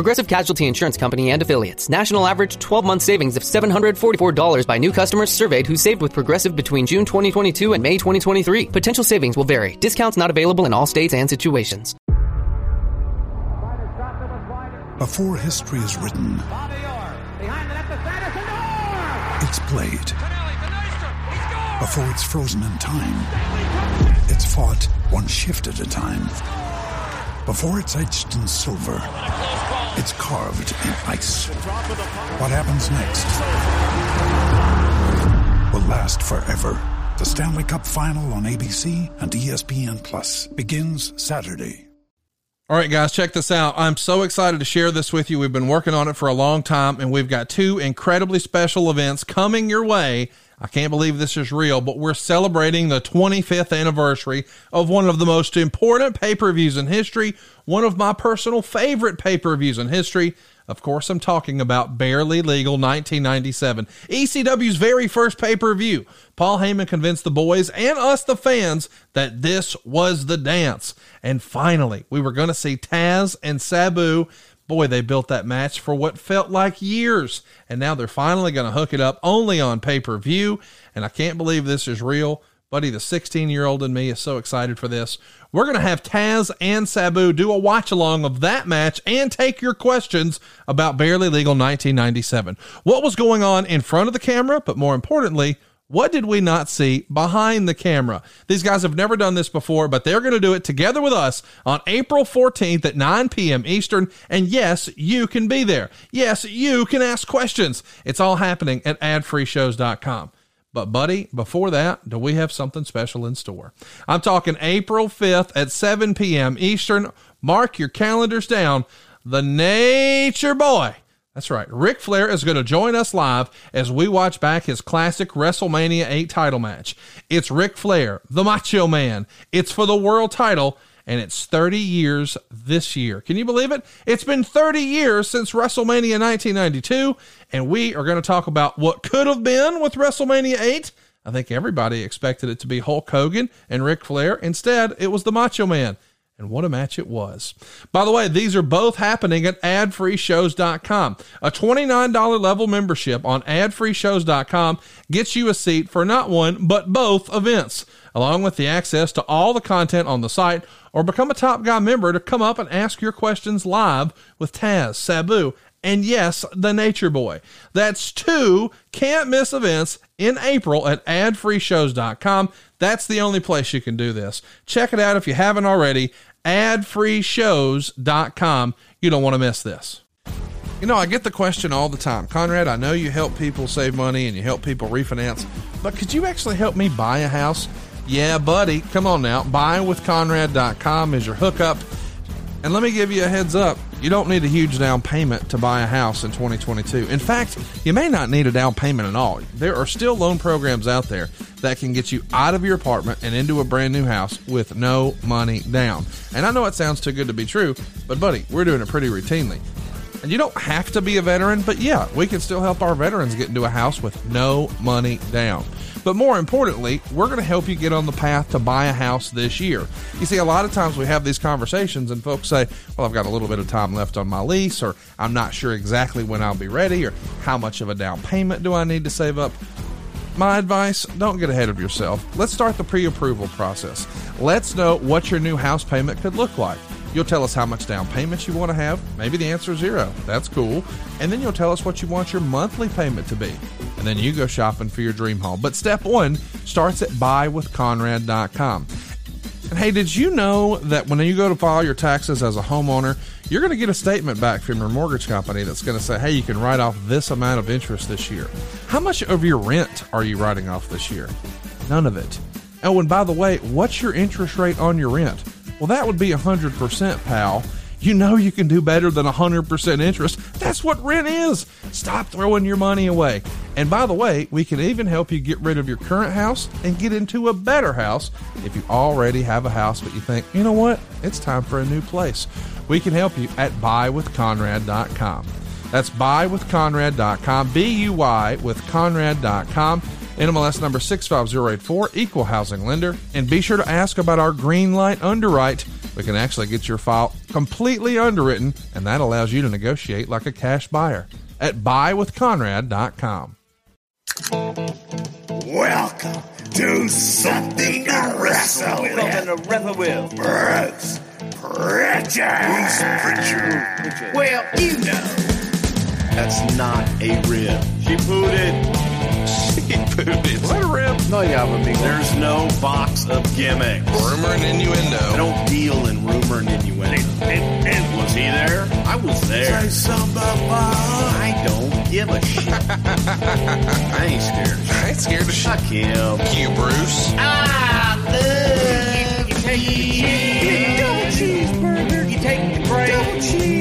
Progressive Casualty Insurance Company and affiliates. National average 12 month savings of $744 by new customers surveyed who saved with Progressive between June 2022 and May 2023. Potential savings will vary. Discounts not available in all states and situations. Before history is written, it's played. Before it's frozen in time, it's fought one shift at a time. Before it's etched in silver, it's carved in ice. What happens next will last forever. The Stanley Cup Final on ABC and ESPN Plus begins Saturday. All right, guys, check this out. I'm so excited to share this with you. We've been working on it for a long time, and we've got two incredibly special events coming your way. I can't believe this is real, but we're celebrating the 25th anniversary of one of the most important pay per views in history, one of my personal favorite pay per views in history. Of course, I'm talking about Barely Legal 1997, ECW's very first pay per view. Paul Heyman convinced the boys and us, the fans, that this was the dance. And finally, we were going to see Taz and Sabu. Boy, they built that match for what felt like years. And now they're finally going to hook it up only on pay per view. And I can't believe this is real. Buddy, the 16 year old in me is so excited for this. We're going to have Taz and Sabu do a watch along of that match and take your questions about Barely Legal 1997. What was going on in front of the camera, but more importantly, what did we not see behind the camera? These guys have never done this before, but they're going to do it together with us on April 14th at 9 p.m. Eastern. And yes, you can be there. Yes, you can ask questions. It's all happening at adfreeshows.com. But, buddy, before that, do we have something special in store? I'm talking April 5th at 7 p.m. Eastern. Mark your calendars down. The Nature Boy. That's right. Ric Flair is going to join us live as we watch back his classic WrestleMania 8 title match. It's Ric Flair, the Macho Man. It's for the world title, and it's 30 years this year. Can you believe it? It's been 30 years since WrestleMania 1992, and we are going to talk about what could have been with WrestleMania 8. I think everybody expected it to be Hulk Hogan and Ric Flair. Instead, it was the Macho Man. And what a match it was. By the way, these are both happening at adfreeshows.com. A $29 level membership on adfreeshows.com gets you a seat for not one, but both events, along with the access to all the content on the site, or become a Top Guy member to come up and ask your questions live with Taz, Sabu, and yes, the Nature Boy. That's two can't miss events in April at adfreeshows.com. That's the only place you can do this. Check it out if you haven't already adfreeshows.com. You don't want to miss this. You know, I get the question all the time Conrad, I know you help people save money and you help people refinance, but could you actually help me buy a house? Yeah, buddy, come on now. Buyingwithconrad.com is your hookup. And let me give you a heads up you don't need a huge down payment to buy a house in 2022. In fact, you may not need a down payment at all. There are still loan programs out there that can get you out of your apartment and into a brand new house with no money down. And I know it sounds too good to be true, but buddy, we're doing it pretty routinely. And you don't have to be a veteran, but yeah, we can still help our veterans get into a house with no money down. But more importantly, we're going to help you get on the path to buy a house this year. You see, a lot of times we have these conversations and folks say, well, I've got a little bit of time left on my lease, or I'm not sure exactly when I'll be ready, or how much of a down payment do I need to save up? My advice don't get ahead of yourself. Let's start the pre approval process. Let's know what your new house payment could look like. You'll tell us how much down payment you want to have. Maybe the answer is zero. That's cool. And then you'll tell us what you want your monthly payment to be. And then you go shopping for your dream home. But step one starts at buywithconrad.com. And hey, did you know that when you go to file your taxes as a homeowner, you're going to get a statement back from your mortgage company that's going to say, hey, you can write off this amount of interest this year. How much of your rent are you writing off this year? None of it. Oh, and by the way, what's your interest rate on your rent? Well, that would be 100%, pal. You know you can do better than 100% interest. That's what rent is. Stop throwing your money away. And by the way, we can even help you get rid of your current house and get into a better house if you already have a house but you think, you know what, it's time for a new place. We can help you at buywithconrad.com. That's buywithconrad.com, B U Y with Conrad.com. NMLS number 65084, equal housing lender. And be sure to ask about our green light underwrite. We can actually get your file completely underwritten, and that allows you to negotiate like a cash buyer at buywithconrad.com. Welcome to Something to Wrestle With. Something to wrestle with. Bruce Pritchard. Pritchard. Well, you know. That's not a rib. She pooted. She booted. What a rip. No, yeah, amigo. There's no box of gimmicks. Rumor and innuendo. I don't deal in rumor and innuendo. And, and Was he there? I was there. something I don't give a shit. I ain't scared. I ain't scared to Fuck him. you, Bruce. I love you. Take the cheese. Double cheeseburger. You take the bread. Double cheese.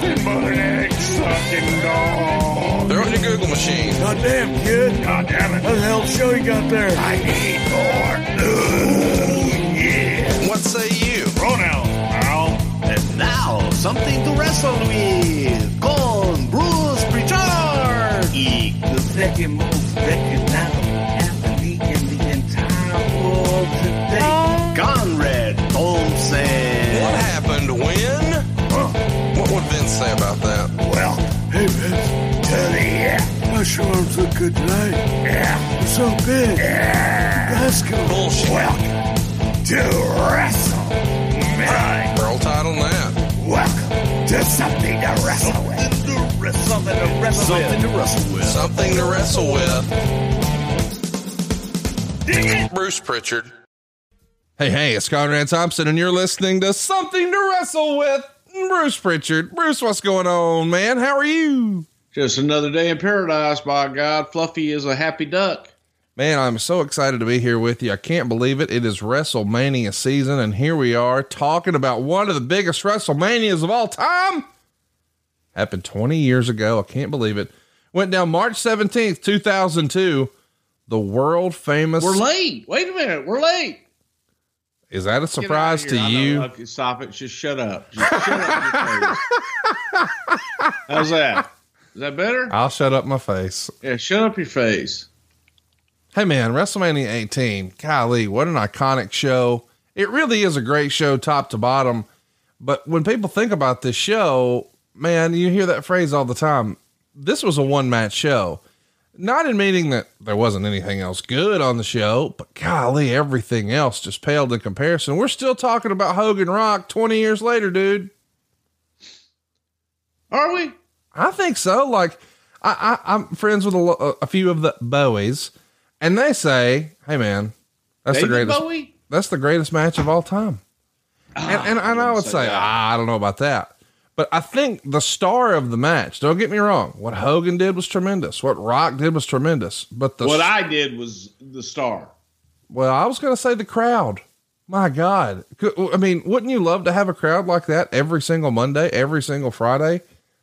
Nothing but an egg sucking dog. Throw it in your Google machine. Goddamn, kid. God damn it. What the hell show you got there? I need more. Ooh, yeah. What say you? Pronouns, pal. And now, something to wrestle with. Con Bruce Pritchard. E, the second most recognizable athlete in the entire world today. Conrad Thompson. Say about that? Well, hey, man, To the yeah. My shorts look good tonight. Yeah. They're so big. Yeah. Let's go. Bullshit. Welcome to Wrestle. Man. Roll tide on that. Welcome to Something to Wrestle With. Something to wrestle Something to wrestle with. Something to wrestle with. Bruce Pritchard. Hey, hey, it's Conrad Thompson, and you're listening to Something to Wrestle with Bruce Pritchard. Bruce, what's going on, man? How are you? Just another day in paradise, by God. Fluffy is a happy duck. Man, I'm so excited to be here with you. I can't believe it. It is WrestleMania season, and here we are talking about one of the biggest WrestleManias of all time. Happened 20 years ago. I can't believe it. Went down March 17th, 2002. The world famous. We're late. Wait a minute. We're late. Is that a surprise to of here. I know. you? Stop it. Just shut up. Just shut up. your face. How's that? Is that better? I'll shut up my face. Yeah, shut up your face. Hey man, WrestleMania 18. Golly, what an iconic show. It really is a great show top to bottom. But when people think about this show, man, you hear that phrase all the time. This was a one match show. Not in meaning that there wasn't anything else good on the show, but golly, everything else just paled in comparison. We're still talking about Hogan Rock 20 years later, dude. Are we? I think so. Like, I, I I'm friends with a, a few of the Bowies, and they say, "Hey, man, that's the greatest. Bowie? That's the greatest match of all time." and and, and I would say say, ah, I don't know about that, but I think the star of the match. Don't get me wrong. What Hogan did was tremendous. What Rock did was tremendous. But the What I did was the star. well, I was going to say the crowd. My God, I mean, wouldn't you love to have a crowd like that every single Monday, every single Friday?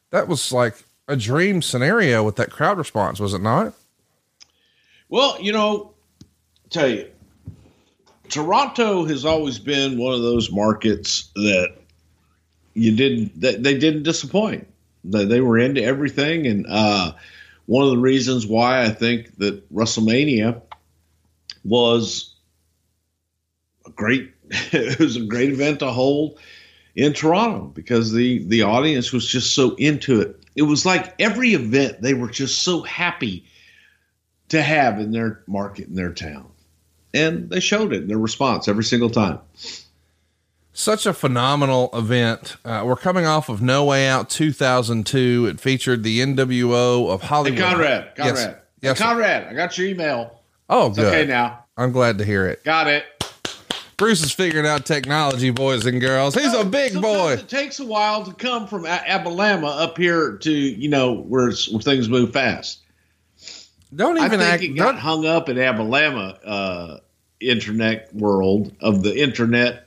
That was like a dream scenario with that crowd response, was it not? Well, you know, tell you, Toronto has always been one of those markets that you didn't they didn't disappoint. They, they were into everything, and uh, one of the reasons why I think that WrestleMania was a great it was a great event to hold in Toronto because the the audience was just so into it. It was like every event they were just so happy to have in their market in their town. And they showed it in their response every single time. Such a phenomenal event. Uh, we're coming off of No Way Out 2002. It featured the NWO of Hey, Hollywood. Conrad, Conrad, Yes. Hey, Yes. sir. Conrad. I got your email. Oh, It's good. okay now. I'm glad to hear it. Got it. Bruce is figuring out technology, boys and girls. He's a big Sometimes boy. It takes a while to come from A- Alabama up here to you know where, it's, where things move fast. Don't I even think act. it got don't- hung up in Alabama uh, internet world of the internet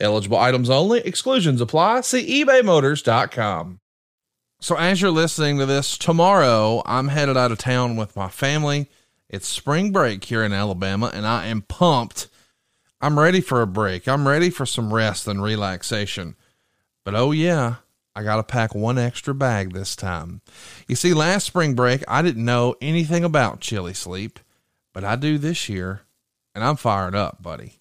Eligible items only, exclusions apply. See ebaymotors.com. So, as you're listening to this, tomorrow I'm headed out of town with my family. It's spring break here in Alabama, and I am pumped. I'm ready for a break. I'm ready for some rest and relaxation. But oh, yeah, I got to pack one extra bag this time. You see, last spring break, I didn't know anything about chili sleep, but I do this year, and I'm fired up, buddy.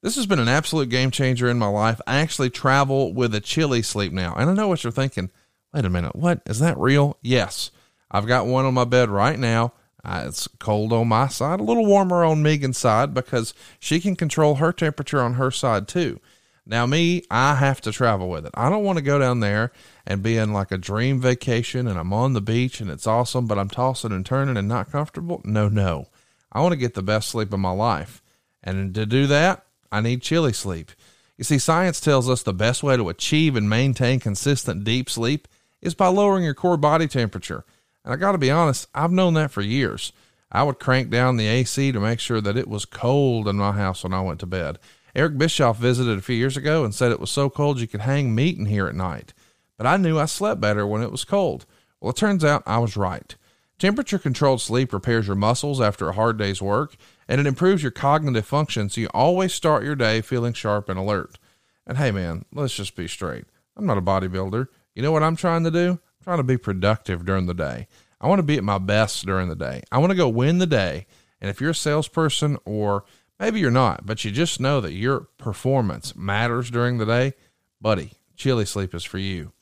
This has been an absolute game changer in my life. I actually travel with a chili sleep now. And I know what you're thinking. Wait a minute. What? Is that real? Yes. I've got one on my bed right now. Uh, it's cold on my side, a little warmer on Megan's side because she can control her temperature on her side too. Now, me, I have to travel with it. I don't want to go down there and be in like a dream vacation and I'm on the beach and it's awesome, but I'm tossing and turning and not comfortable. No, no. I want to get the best sleep of my life. And to do that, I need chili sleep. You see, science tells us the best way to achieve and maintain consistent deep sleep is by lowering your core body temperature. And I got to be honest, I've known that for years. I would crank down the AC to make sure that it was cold in my house when I went to bed. Eric Bischoff visited a few years ago and said it was so cold you could hang meat in here at night. But I knew I slept better when it was cold. Well, it turns out I was right. Temperature controlled sleep repairs your muscles after a hard day's work, and it improves your cognitive function so you always start your day feeling sharp and alert. And hey, man, let's just be straight. I'm not a bodybuilder. You know what I'm trying to do? I'm trying to be productive during the day. I want to be at my best during the day. I want to go win the day. And if you're a salesperson, or maybe you're not, but you just know that your performance matters during the day, buddy, Chili Sleep is for you.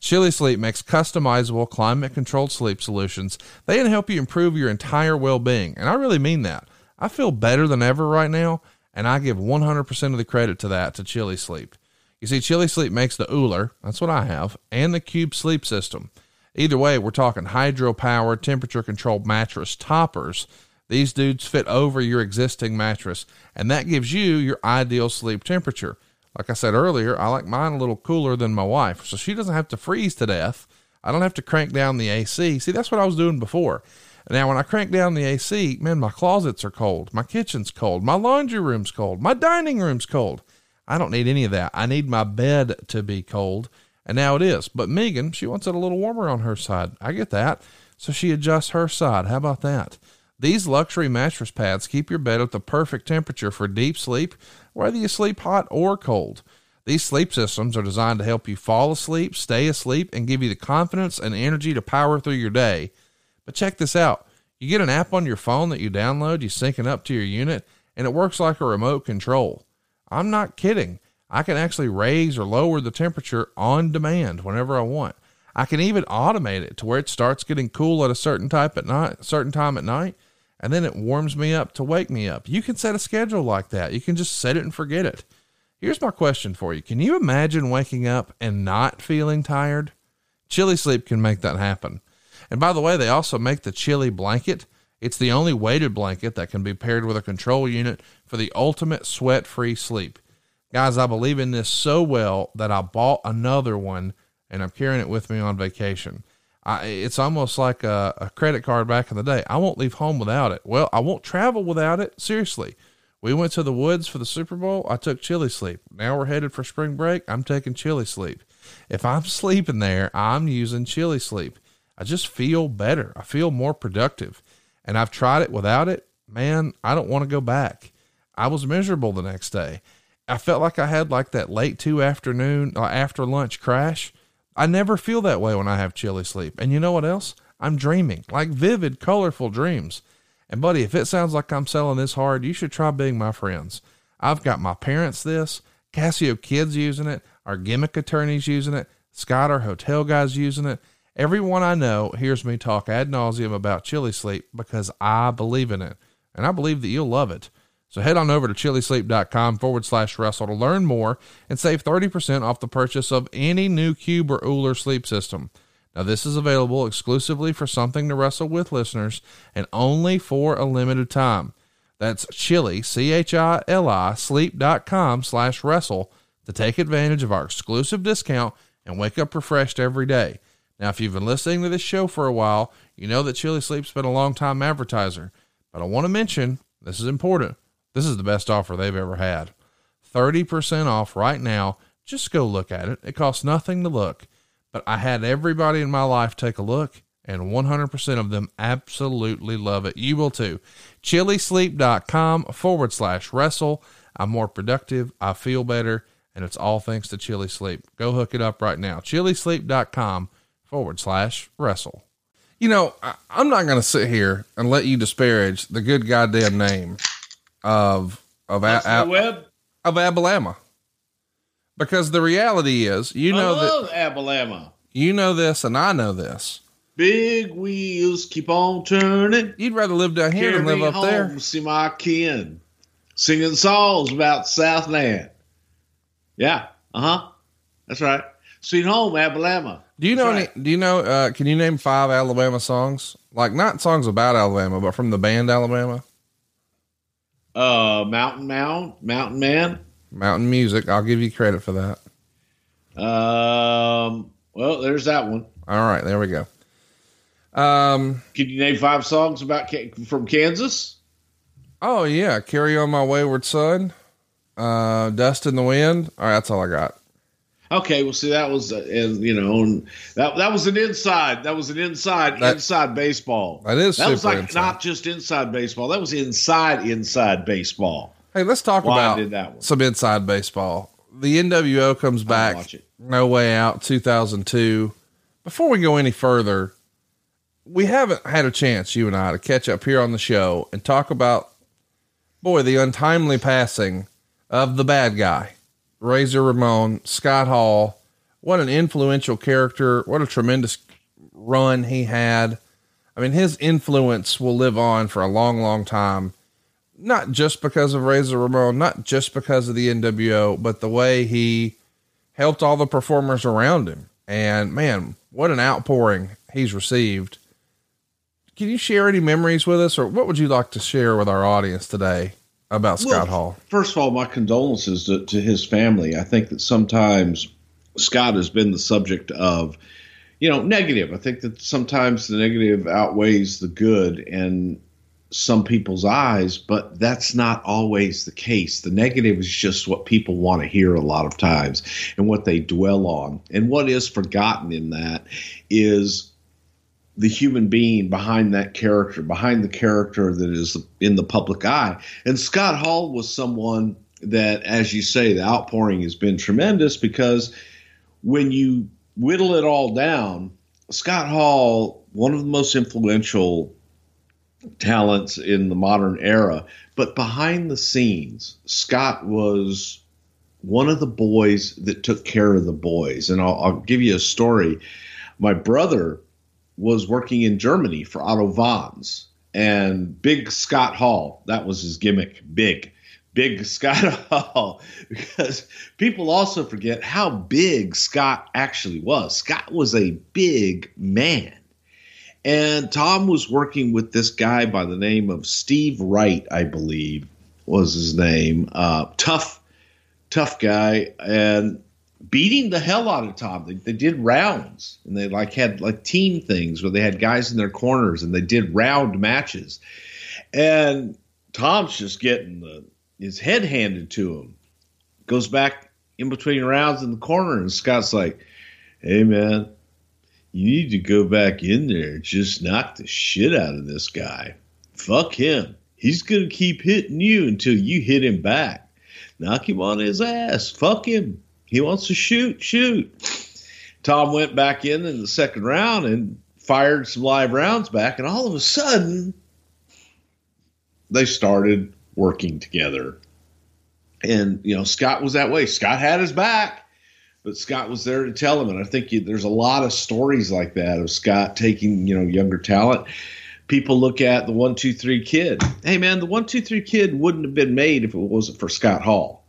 Chili Sleep makes customizable climate controlled sleep solutions. They can help you improve your entire well being. And I really mean that. I feel better than ever right now, and I give 100% of the credit to that to Chili Sleep. You see, Chili Sleep makes the OOLER, that's what I have, and the Cube Sleep System. Either way, we're talking hydro powered, temperature controlled mattress toppers. These dudes fit over your existing mattress, and that gives you your ideal sleep temperature. Like I said earlier, I like mine a little cooler than my wife, so she doesn't have to freeze to death. I don't have to crank down the AC. See, that's what I was doing before. Now, when I crank down the AC, man, my closets are cold, my kitchen's cold, my laundry room's cold, my dining room's cold. I don't need any of that. I need my bed to be cold, and now it is. But Megan, she wants it a little warmer on her side. I get that. So she adjusts her side. How about that? These luxury mattress pads keep your bed at the perfect temperature for deep sleep, whether you sleep hot or cold. These sleep systems are designed to help you fall asleep, stay asleep, and give you the confidence and energy to power through your day. But check this out. You get an app on your phone that you download, you sync it up to your unit, and it works like a remote control. I'm not kidding. I can actually raise or lower the temperature on demand whenever I want. I can even automate it to where it starts getting cool at a certain type at night, certain time at night, and then it warms me up to wake me up. You can set a schedule like that. You can just set it and forget it. Here's my question for you. Can you imagine waking up and not feeling tired? Chili Sleep can make that happen. And by the way, they also make the chili blanket. It's the only weighted blanket that can be paired with a control unit for the ultimate sweat free sleep. Guys, I believe in this so well that I bought another one and I'm carrying it with me on vacation. I, it's almost like a, a credit card back in the day. I won't leave home without it. Well, I won't travel without it. Seriously. We went to the woods for the Super Bowl. I took Chili Sleep. Now we're headed for spring break. I'm taking Chili Sleep. If I'm sleeping there, I'm using Chili Sleep. I just feel better. I feel more productive. And I've tried it without it. Man, I don't want to go back. I was miserable the next day. I felt like I had like that late two afternoon uh, after lunch crash. I never feel that way when I have chili sleep. And you know what else? I'm dreaming like vivid, colorful dreams. And buddy, if it sounds like I'm selling this hard, you should try being my friends. I've got my parents this, Casio kids using it, our gimmick attorneys using it, Scott, our hotel guys using it. Everyone I know hears me talk ad nauseum about chili sleep because I believe in it. And I believe that you'll love it. So head on over to chilisleep.com forward slash wrestle to learn more and save 30% off the purchase of any new Cube or OOLER sleep system. Now, this is available exclusively for Something to Wrestle with listeners and only for a limited time. That's chili, C H I L I, sleep.com slash wrestle to take advantage of our exclusive discount and wake up refreshed every day. Now, if you've been listening to this show for a while, you know that Chili Sleep's been a long time advertiser. But I want to mention this is important. This is the best offer they've ever had. 30% off right now. Just go look at it. It costs nothing to look. But I had everybody in my life take a look, and 100% of them absolutely love it. You will too. Chilisleep.com forward slash wrestle. I'm more productive. I feel better. And it's all thanks to Chili Sleep. Go hook it up right now. Chilisleep.com forward slash wrestle. You know, I, I'm not going to sit here and let you disparage the good goddamn name of of a, a, web. of Alabama, because the reality is, you know I that love Alabama. you know this, and I know this. Big wheels keep on turning. You'd rather live down here Carry than live me up home, there. See my kin singing songs about Southland. Yeah, uh huh. That's right. Sweet home, Alabama. Do you know That's any? Do you know? Uh, can you name five Alabama songs? Like not songs about Alabama, but from the band Alabama. Uh, Mountain Mound, Mountain Man. Mountain Music. I'll give you credit for that. Um, well, there's that one. All right, there we go. Um. Can you name five songs about from Kansas? Oh yeah, carry on my wayward son. Uh, dust in the wind. All right, that's all I got. Okay, well, see, that was, uh, and you know, that that was an inside. That was an inside That- inside baseball. That is That was like inside. not just inside baseball. That was inside inside baseball. Hey, let's talk Why about did that one. some inside baseball. The NWO comes back. watch it. No Way Out 2002. Before we go any further, we haven't had a chance, you and I, to catch up here on the show and talk about, boy, the untimely passing of the bad guy, Razor Ramon, Scott Hall. What an influential character. What a tremendous run he had. I mean, his influence will live on for a long, long time not just because of Razor Ramon, not just because of the NWO, but the way he helped all the performers around him. And man, what an outpouring he's received. Can you share any memories with us, or what would you like to share with our audience today about Scott Well, Hall? First of all, my condolences to, to his family. I think that sometimes Scott has been the subject of, you know, negative. I think that sometimes the negative outweighs the good in some people's eyes, but that's not always the case. The negative is just what people want to hear a lot of times and what they dwell on. And what is forgotten in that is the human being behind that character, behind the character that is in the public eye. And Scott Hall was someone that, as you say, the outpouring has been tremendous because when you whittle it all down, Scott Hall, one of the most influential talents in the modern era, but behind the scenes, Scott was one of the boys that took care of the boys. And I'll, I'll give you a story. My brother was working in Germany for Otto Wanz and Big Scott Hall. That was his gimmick. Big, big Scott Hall. Because people also forget how big Scott actually was. Scott was a big man. And Tom was working with this guy by the name of Steve Wright, I believe was his name. Uh, tough, tough guy. And beating the hell out of Tom. They, they did rounds and they like had like team things where they had guys in their corners and they did round matches. And Tom's just getting the his head handed to him. Goes back in between rounds in the corner and Scott's like, "Hey man, you need to go back in there and just knock the shit out of this guy. Fuck him. He's gonna keep hitting you until you hit him back. Knock him on his ass. Fuck him. He wants to shoot, shoot. Tom went back in in the second round and fired some live rounds back, and all of a sudden, they started working together. And, you know, Scott was that way. Scott had his back, but Scott was there to tell him. And I think you, there's a lot of stories like that of Scott taking, you know, younger talent. People look at the one, two, three kid. Hey, man, the one, two, three kid wouldn't have been made if it wasn't for Scott Hall.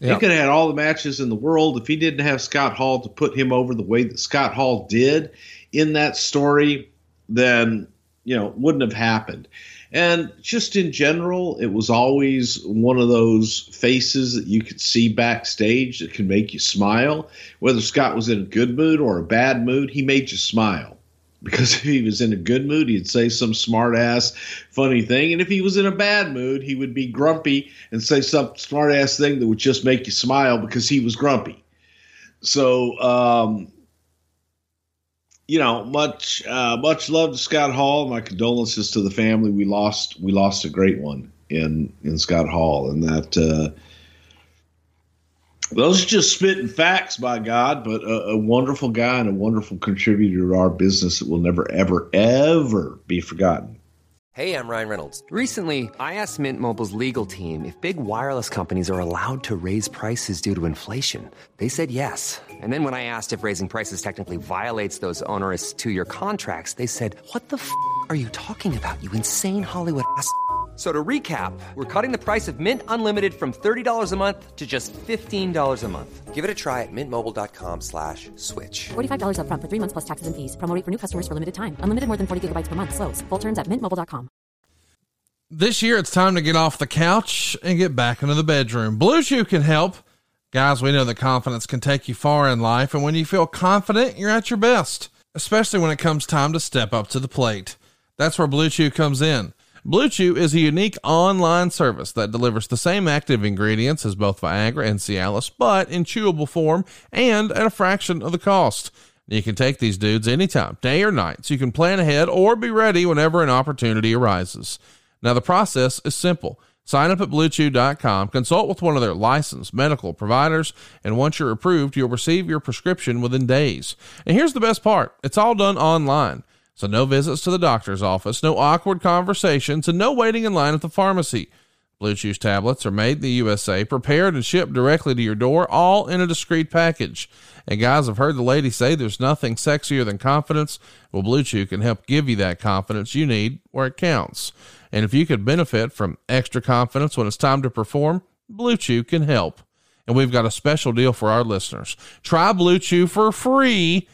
He could have had all the matches in the world if he didn't have Scott Hall to put him over the way that Scott Hall did in that story. Then you know wouldn't have happened. And just in general, it was always one of those faces that you could see backstage that could make you smile. Whether Scott was in a good mood or a bad mood, he made you smile because if he was in a good mood, he'd say some smart ass, funny thing. And if he was in a bad mood, he would be grumpy and say some smart ass thing that would just make you smile because he was grumpy. So, um, you know, much uh, much love to Scott Hall. My condolences to the family. We lost we lost a great one in in Scott Hall, and that. Uh, those are just spitting facts, by God, but a, a, wonderful guy and a wonderful contributor to our business that will never, ever, ever be forgotten. Hey, I'm Ryan Reynolds. Recently, I asked Mint Mobile's legal team if big wireless companies are allowed to raise prices due to inflation. They said yes. And then when I asked if raising prices technically violates those onerous two year contracts, they said, What the f are you talking about, you insane Hollywood ass? So to recap, we're cutting the price of Mint Unlimited from $30 a month to just $15 a month. Give it a try at mintmobile.com slash switch. $45 up front for three months plus taxes and fees. Promoting for new customers for limited time. Unlimited more than 40 gigabytes per month. Slows. Full terms at mintmobile.com. This year, it's time to get off the couch and get back into the bedroom. Blue Chew can help. Guys, we know that confidence can take you far in life. And when you feel confident, you're at your best, especially when it comes time to step up to the plate. That's where Blue Chew comes in. Blue Chew is a unique online service that delivers the same active ingredients as both Viagra and Cialis, but in chewable form and at a fraction of the cost. You can take these dudes anytime, day or night, so you can plan ahead or be ready whenever an opportunity arises. Now, the process is simple. Sign up at bluechew.com, consult with one of their licensed medical providers, and once you're approved, you'll receive your prescription within days. And here's the best part it's all done online. So, no visits to the doctor's office, no awkward conversations, and no waiting in line at the pharmacy. Blue Chew's tablets are made in the USA, prepared and shipped directly to your door, all in a discreet package. And guys, I've heard the lady say there's nothing sexier than confidence. Well, Blue Chew can help give you that confidence you need where it counts. And if you could benefit from extra confidence when it's time to perform, Blue Chew can help. And we've got a special deal for our listeners. Try Blue Chew for free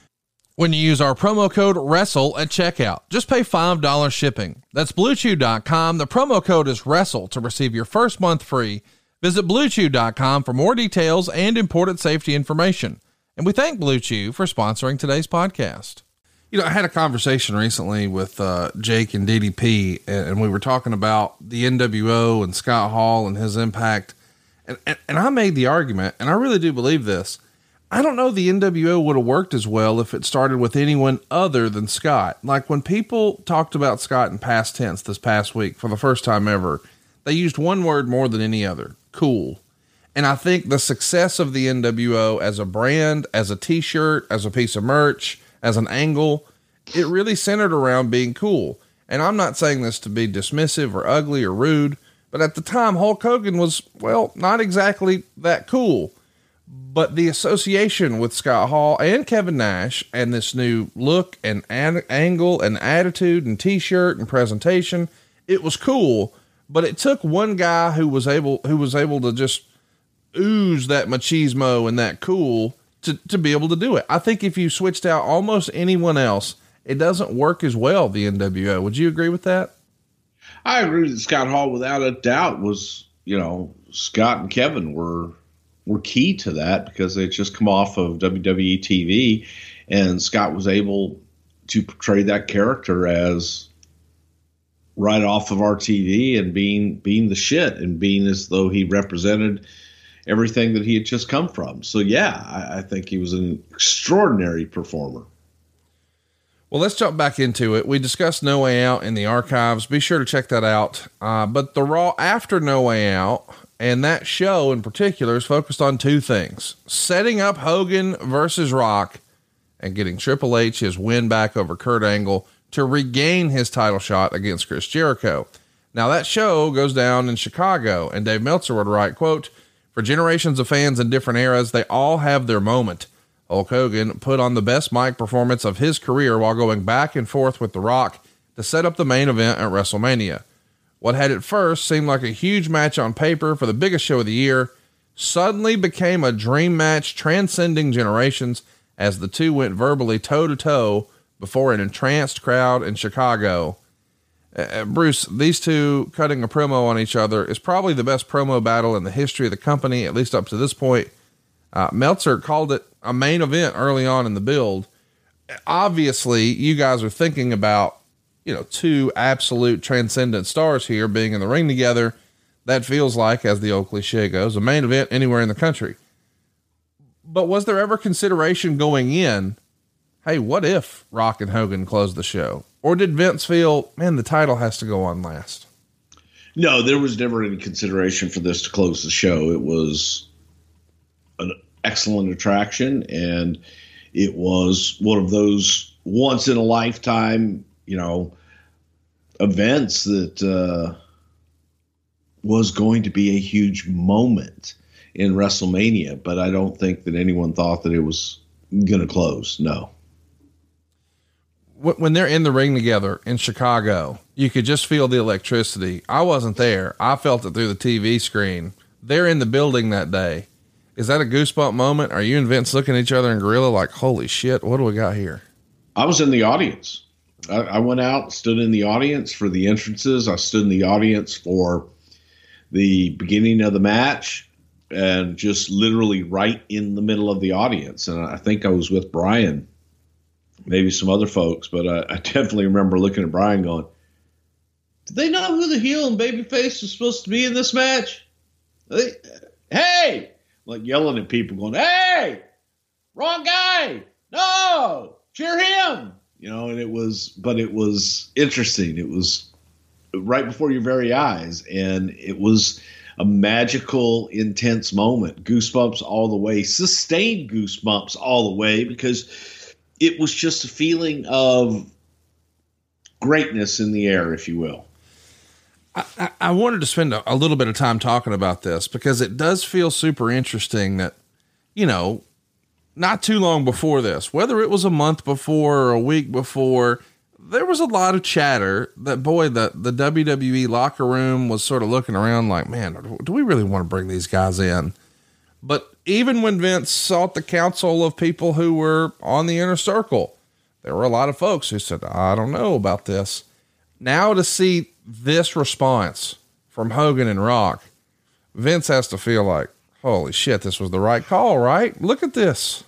when you use our promo code WRESTLE at checkout. Just pay $5 shipping. That's bluechew.com. The promo code is WRESTLE to receive your first month free. Visit bluechew.com for more details and important safety information. And we thank Blue Chew for sponsoring today's podcast. You know, I had a conversation recently with uh, Jake and DDP, and we were talking about the NWO and Scott Hall and his impact. And, and, and I made the argument, and I really do believe this I don't know the NWO would have worked as well if it started with anyone other than Scott. Like when people talked about Scott in past tense this past week for the first time ever, they used one word more than any other cool. And I think the success of the NWO as a brand, as a t shirt, as a piece of merch, as an angle, it really centered around being cool. And I'm not saying this to be dismissive or ugly or rude, but at the time, Hulk Hogan was, well, not exactly that cool but the association with Scott Hall and Kevin Nash and this new look and ad- angle and attitude and t-shirt and presentation, it was cool. But it took one guy who was able who was able to just ooze that machismo and that cool to, to be able to do it. I think if you switched out almost anyone else, it doesn't work as well, the NWO. Would you agree with that? I agree that Scott Hall, without a doubt, was, you know, Scott and Kevin were were key to that because they just come off of WWE TV, and Scott was able to portray that character as right off of our TV and being being the shit and being as though he represented everything that he had just come from. So yeah, I, I think he was an extraordinary performer. Well, let's jump back into it. We discussed No Way Out in the archives. Be sure to check that out. Uh, but the Raw after No Way Out and that show in particular is focused on two things setting up Hogan versus Rock and getting Triple H his win back over Kurt Angle to regain his title shot against Chris Jericho. Now that show goes down in Chicago and Dave Meltzer would write, quote, for generations of fans in different eras, they all have their moment. Hulk Hogan put on the best mic performance of his career while going back and forth with The Rock to set up the main event at WrestleMania. What had at first seemed like a huge match on paper for the biggest show of the year suddenly became a dream match transcending generations as the two went verbally toe to toe before an entranced crowd in Chicago. Uh, Bruce, these two cutting a promo on each other is probably the best promo battle in the history of the company, at least up to this point. Uh, Meltzer called it a main event early on in the build. Obviously, you guys are thinking about, you know, two absolute transcendent stars here being in the ring together. That feels like, as the old cliche goes, a main event anywhere in the country. But was there ever consideration going in? Hey, what if Rock and Hogan closed the show? Or did Vince feel, man, the title has to go on last? No, there was never any consideration for this to close the show. It was an excellent attraction, and it was one of those once in a lifetime, you know, events that uh, was going to be a huge moment in WrestleMania. But I don't think that anyone thought that it was going to close. No. When they're in the ring together in Chicago, you could just feel the electricity. I wasn't there. I felt it through the TV screen. They're in the building that day is that a goosebump moment? Are you and Vince looking at each other in gorilla like, holy shit, what do we got here? I was in the audience. I, I went out, stood in the audience for the entrances. I stood in the audience for the beginning of the match and just literally right in the middle of the audience. And I think I was with Brian, maybe some other folks, but I, I definitely remember looking at Brian going, Did they know who the heel and babyface was supposed to be in this match? Hey, like yelling at people, going, "Hey, wrong guy! No, cheer him!" You know, and it was, but it was interesting. It was right before your very eyes, and it was a magical, intense moment. Goosebumps all the way, sustained goosebumps all the way because it was just a feeling of greatness in the air, if you will. I, I wanted to spend a, a little bit of time talking about this because it does feel super interesting that, you know, not too long before this, whether it was a month before or a week before, there was a lot of chatter that boy, the, the WWE locker room was sort of looking around like, man, do we really want to bring these guys in? But even when Vince sought the counsel of people who were on the inner circle, there were a lot of folks who said, I don't know about this. Now to see this response from Hogan and Rock, Vince has to feel like, holy shit, this was the right call, right? Look at this.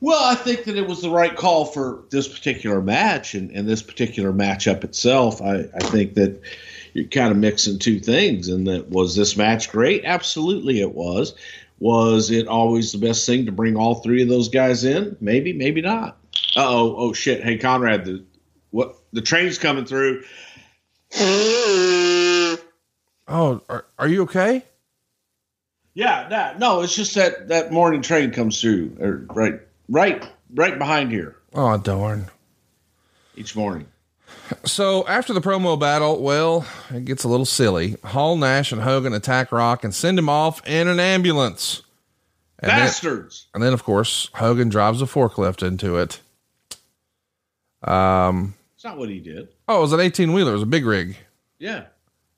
Well, I think that it was the right call for this particular match and, and this particular matchup itself. I, I think that you're kind of mixing two things. And that was this match great? Absolutely, it was. Was it always the best thing to bring all three of those guys in? Maybe, maybe not. oh, oh shit! Hey, Conrad, the what? The train's coming through. Oh, are, are you okay? Yeah, nah, no, it's just that that morning train comes through, or right, right, right behind here. Oh darn! Each morning. So after the promo battle, well, it gets a little silly. Hall, Nash, and Hogan attack Rock and send him off in an ambulance. And Bastards! Then, and then, of course, Hogan drives a forklift into it. Um, it's not what he did. Oh, it was an eighteen wheeler. It was a big rig. Yeah.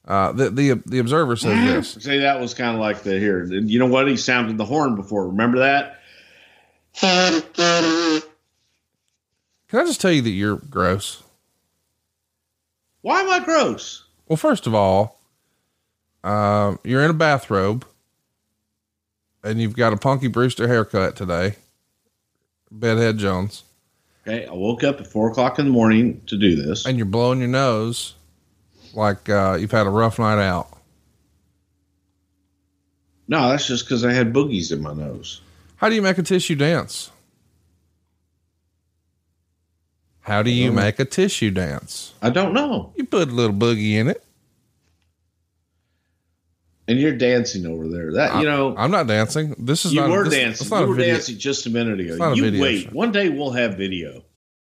Uh, the the the observer says this. Say that was kind of like the here. You know what? He sounded the horn before. Remember that? Can I just tell you that you're gross? Why am I gross? Well, first of all, uh, you're in a bathrobe. and you've got a Punky Brewster haircut today. Bedhead Jones. Okay, I woke up at four o'clock in the morning to do this. And you're blowing your nose like uh, you've had a rough night out. No, that's just because I had boogies in my nose. How do you make a tissue dance? How do you make a tissue dance? I don't know. You put a little boogie in it. And you're dancing over there. That you know, I'm not dancing. This is you not, were this- dancing. You were video. dancing just a minute ago. a You video wait. show. One day we'll have video.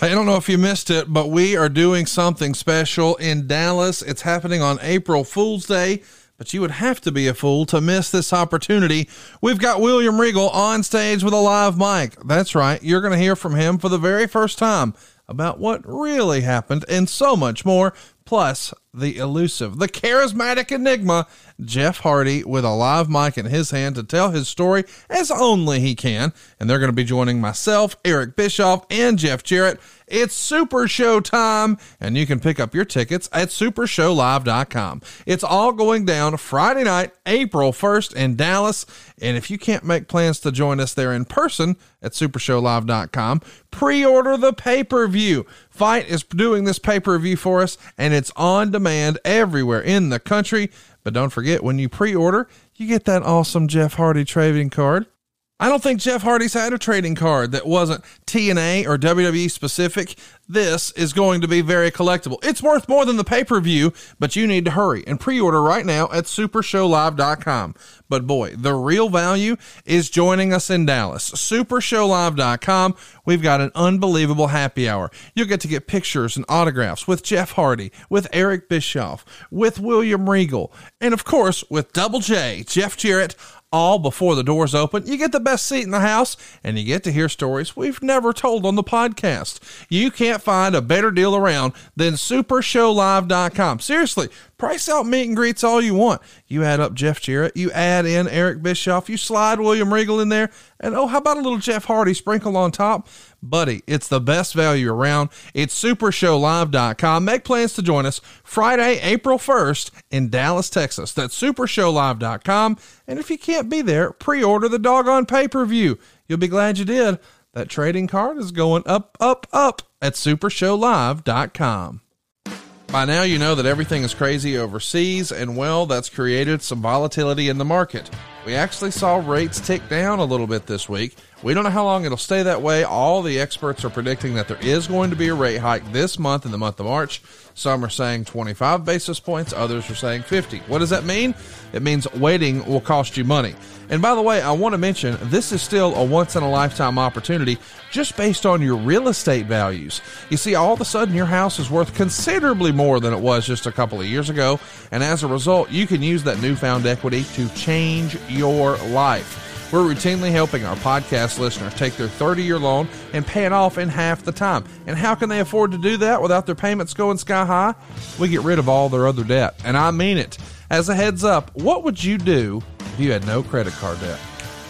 Hey, I don't know if you missed it, but we are doing something special in Dallas. It's happening on April Fool's Day, but you would have to be a fool to miss this opportunity. We've got William Regal on stage with a live mic. That's right. You're going to hear from him for the very first time about what really happened and so much more. Plus, the elusive, the charismatic enigma, Jeff Hardy, with a live mic in his hand to tell his story as only he can. And they're going to be joining myself, Eric Bischoff, and Jeff Jarrett. It's Super Show time, and you can pick up your tickets at supershowlive.com. It's all going down Friday night, April 1st in Dallas. And if you can't make plans to join us there in person at supershowlive.com, pre order the pay per view. FITE is doing this pay per view for us, and it's on demand everywhere in the country. But don't forget, when you pre order, you get that awesome Jeff Hardy trading card. I don't think Jeff Hardy's had a trading card that wasn't TNA or WWE specific. This is going to be very collectible. It's worth more than the pay per view, but you need to hurry and pre order right now at supershowlive.com. But boy, the real value is joining us in Dallas. Supershowlive.com. We've got an unbelievable happy hour. You'll get to get pictures and autographs with Jeff Hardy, with Eric Bischoff, with William Regal, and of course with Double J, Jeff Jarrett all before the doors open. You get the best seat in the house and you get to hear stories we've never told on the podcast. You can't find a better deal around than supershowlive.com. Seriously, price out meet and greets all you want. You add up Jeff Jarrett, you add in Eric Bischoff, you slide William Regal in there, and oh, how about a little Jeff Hardy sprinkle on top? Buddy, it's the best value around. It's supershowlive.com. Make plans to join us Friday, April 1st in Dallas, Texas. That's supershowlive.com. And if you can't be there, pre order the doggone pay per view. You'll be glad you did. That trading card is going up, up, up at supershowlive.com. By now, you know that everything is crazy overseas, and well, that's created some volatility in the market. We actually saw rates tick down a little bit this week. We don't know how long it'll stay that way. All the experts are predicting that there is going to be a rate hike this month in the month of March. Some are saying 25 basis points, others are saying 50. What does that mean? It means waiting will cost you money. And by the way, I want to mention this is still a once in a lifetime opportunity just based on your real estate values. You see, all of a sudden your house is worth considerably more than it was just a couple of years ago. And as a result, you can use that newfound equity to change your life. We're routinely helping our podcast listeners take their 30 year loan and pay it off in half the time. And how can they afford to do that without their payments going sky high? We get rid of all their other debt. And I mean it. As a heads up, what would you do if you had no credit card debt?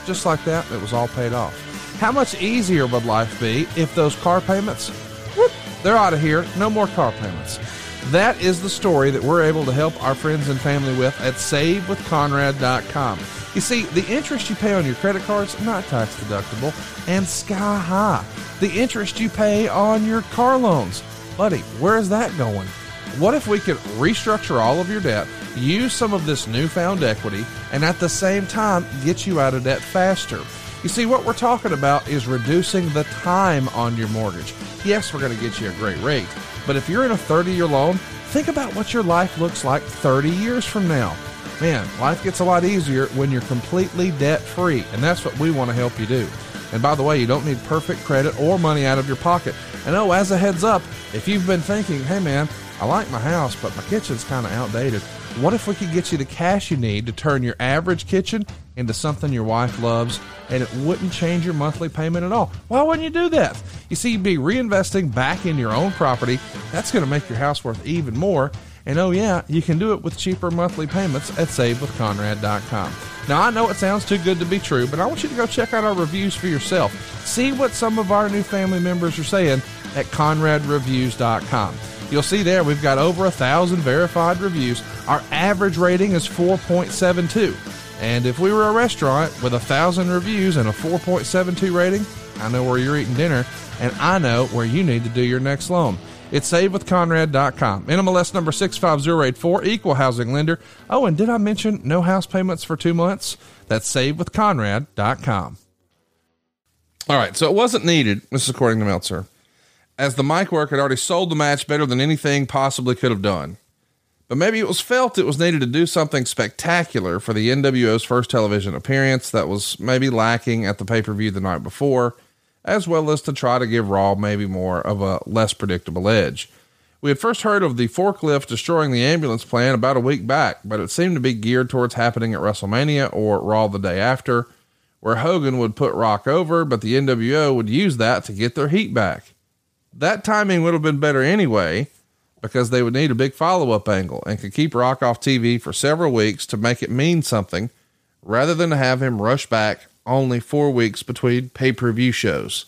Just like that, it was all paid off. How much easier would life be if those car payments, whoop, they're out of here, no more car payments. That is the story that we're able to help our friends and family with at SaveWithConrad.com. You see, the interest you pay on your credit cards not tax deductible and sky high. The interest you pay on your car loans, buddy, where is that going? What if we could restructure all of your debt, use some of this newfound equity, and at the same time get you out of debt faster? You see, what we're talking about is reducing the time on your mortgage. Yes, we're going to get you a great rate, but if you're in a 30 year loan, think about what your life looks like 30 years from now. Man, life gets a lot easier when you're completely debt free, and that's what we want to help you do. And by the way, you don't need perfect credit or money out of your pocket. And oh, as a heads up, if you've been thinking, hey man, I like my house, but my kitchen's kind of outdated, what if we could get you the cash you need to turn your average kitchen into something your wife loves and it wouldn't change your monthly payment at all? Why wouldn't you do that? You see, you'd be reinvesting back in your own property. That's going to make your house worth even more. And oh, yeah, you can do it with cheaper monthly payments at SaveWithConrad.com. Now, I know it sounds too good to be true, but I want you to go check out our reviews for yourself. See what some of our new family members are saying at ConradReviews.com. You'll see there we've got over a thousand verified reviews. Our average rating is 4.72. And if we were a restaurant with a thousand reviews and a 4.72 rating, I know where you're eating dinner, and I know where you need to do your next loan. It's savewithconrad.com. NMLS number 65084, equal housing lender. Oh, and did I mention no house payments for two months? That's savewithconrad.com. All right, so it wasn't needed, this is according to Meltzer, as the mic work had already sold the match better than anything possibly could have done. But maybe it was felt it was needed to do something spectacular for the NWO's first television appearance that was maybe lacking at the pay per view the night before as well as to try to give Raw maybe more of a less predictable edge. We had first heard of the forklift destroying the ambulance plan about a week back, but it seemed to be geared towards happening at WrestleMania or Raw the day after, where Hogan would put Rock over, but the NWO would use that to get their heat back. That timing would have been better anyway, because they would need a big follow up angle and could keep Rock off TV for several weeks to make it mean something, rather than to have him rush back only four weeks between pay per view shows.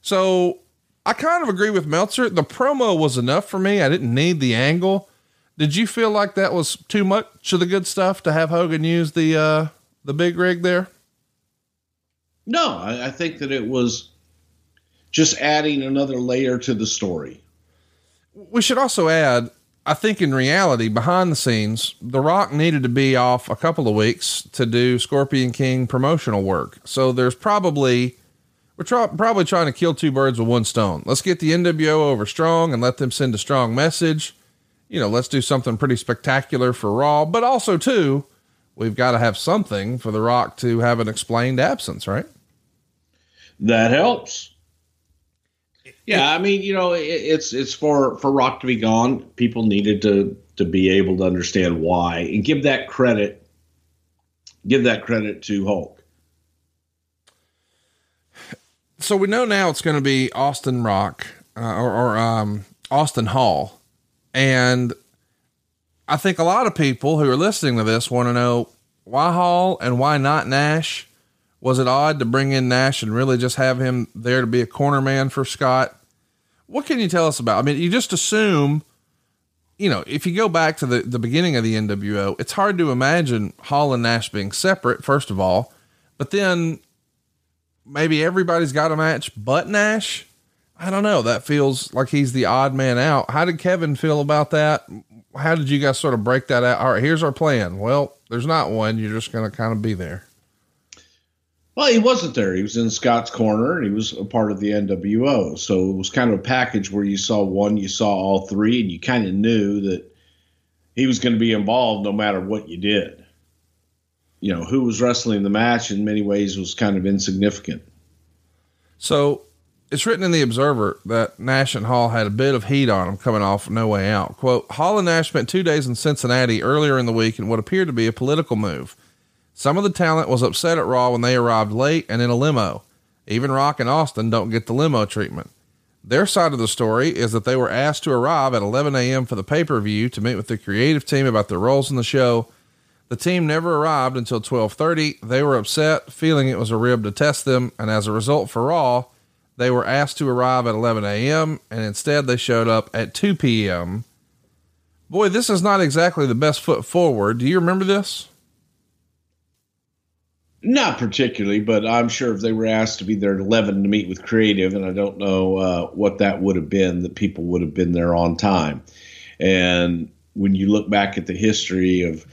So I kind of agree with Meltzer. The promo was enough for me. I didn't need the angle. Did you feel like that was too much of the good stuff to have Hogan use the uh, the big rig there? No, I, I think that it was just adding another layer to the story. We should also add I think in reality, behind the scenes, The Rock needed to be off a couple of weeks to do Scorpion King promotional work. So there's probably, we're probably trying to kill two birds with one stone. Let's get the NWO over strong and let them send a strong message. You know, let's do something pretty spectacular for Raw, but also, too, we've got to have something for The Rock to have an explained absence, right? That helps. Yeah, I mean, you know, it, it's it's for for Rock to be gone. People needed to to be able to understand why and give that credit. Give that credit to Hulk. So we know now it's going to be Austin Rock uh, or, or um, Austin Hall, and I think a lot of people who are listening to this want to know why Hall and why not Nash. Was it odd to bring in Nash and really just have him there to be a corner man for Scott? What can you tell us about? I mean, you just assume, you know, if you go back to the, the beginning of the NWO, it's hard to imagine Hall and Nash being separate, first of all, but then maybe everybody's got a match but Nash. I don't know. That feels like he's the odd man out. How did Kevin feel about that? How did you guys sort of break that out? All right, here's our plan. Well, there's not one. You're just going to kind of be there. Well, he wasn't there. He was in Scott's corner and he was a part of the NWO. So it was kind of a package where you saw one, you saw all three, and you kind of knew that he was going to be involved no matter what you did. You know, who was wrestling the match in many ways was kind of insignificant. So it's written in the Observer that Nash and Hall had a bit of heat on them coming off No Way Out. Quote, Hall and Nash spent two days in Cincinnati earlier in the week in what appeared to be a political move. Some of the talent was upset at Raw when they arrived late and in a limo. Even Rock and Austin don't get the limo treatment. Their side of the story is that they were asked to arrive at 11 a.m. for the pay per view to meet with the creative team about their roles in the show. The team never arrived until 12:30. They were upset, feeling it was a rib to test them, and as a result for Raw, they were asked to arrive at 11 a.m. and instead they showed up at 2 p.m. Boy, this is not exactly the best foot forward. Do you remember this? Not particularly, but I'm sure if they were asked to be there at 11 to meet with creative, and I don't know uh, what that would have been, that people would have been there on time. And when you look back at the history of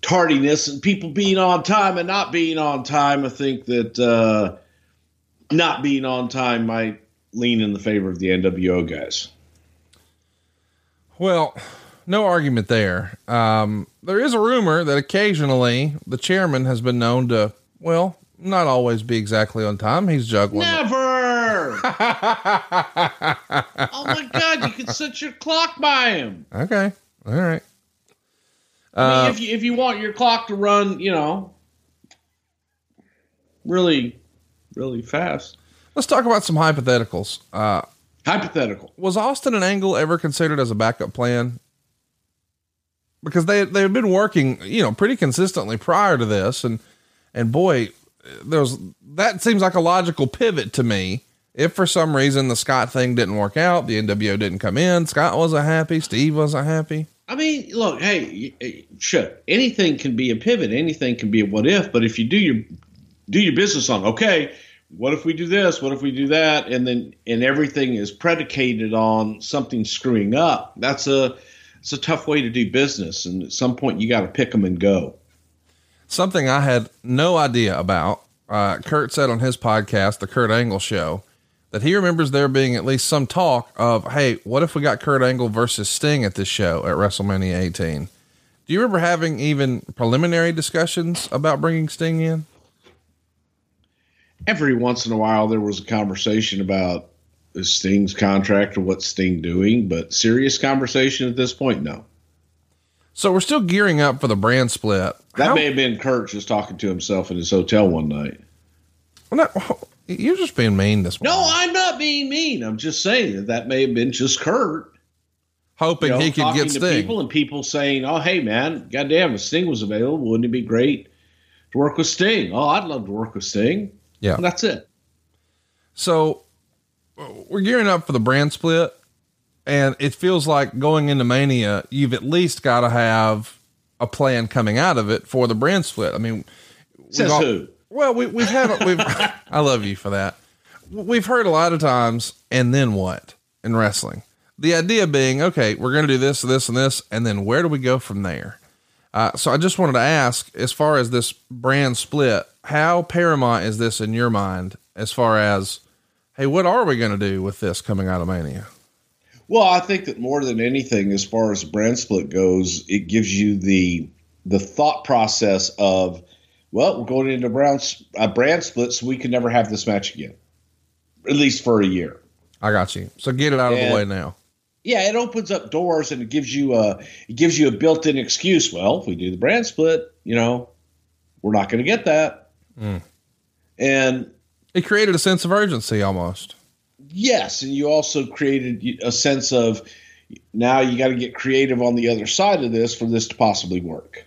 tardiness and people being on time and not being on time, I think that uh, not being on time might lean in the favor of the NWO guys. Well, no argument there. Um, there is a rumor that occasionally the chairman has been known to, well, not always be exactly on time. He's juggling. Never. oh my God! You can set your clock by him. Okay. All right. I Uh, mean, if you if you want your clock to run, you know, really, really fast. Let's talk about some hypotheticals. Uh, Hypothetical. was Austin and Angle ever considered as a backup plan? Because they they had been working, you know, pretty consistently prior to this, and and boy, there's that seems like a logical pivot to me. If for some reason the Scott thing didn't work out, the NWO didn't come in, Scott wasn't happy, Steve wasn't happy. I mean, look, hey, sure, anything can be a pivot, anything can be a what if, but if you do your do your business on, okay, what if we do this? What if we do that? And then and everything is predicated on something screwing up. That's a it's a tough way to do business, and at some point you got to pick them and go. Something I had no idea about. Uh, Kurt said on his podcast, the Kurt Angle Show, that he remembers there being at least some talk of, hey, what if we got Kurt Angle versus Sting at this show at WrestleMania 18? Do you remember having even preliminary discussions about bringing Sting in? Every once in a while, there was a conversation about Sting's contract or what's Sting doing, but serious conversation at this point, no. So we're still gearing up for the brand split. That How- may have been Kurt just talking to himself in his hotel one night. Well, no, you're just being mean this morning. No. I'm not being mean. I'm just saying that that may have been just Kurt. hoping You know, he could get Sting. people and people saying, "Oh, hey, man, goddamn, if Sting was available, wouldn't it be great to work with Sting? Oh, I'd love to work with Sting." Yeah. And that's it. So we're gearing up for the brand split, and it feels like going into Mania, you've at least got to have a plan coming out of it for the brand split. I mean, Says all- who? Well, we, we've had, we've, I love you for that. We've heard a lot of times, and then what in wrestling? The idea being, okay, we're going to do this, this, and this, and then where do we go from there? Uh, so I just wanted to ask, as far as this brand split, how paramount is this in your mind? As far as, hey, what are we going to do with this coming out of Mania? Well, I think that more than anything, as far as brand split goes, it gives you the the thought process of, well, we're going into a brand, a brand split, so we can never have this match again, at least for a year. I got you. So get it out of the way now. Yeah, it opens up doors and it gives you a it gives you a built-in excuse. Well, if we do the brand split, you know, we're not going to get that. Mm. And It created a sense of urgency almost. yes, and you also created a sense of now you got to get creative on the other side of this for this to possibly work.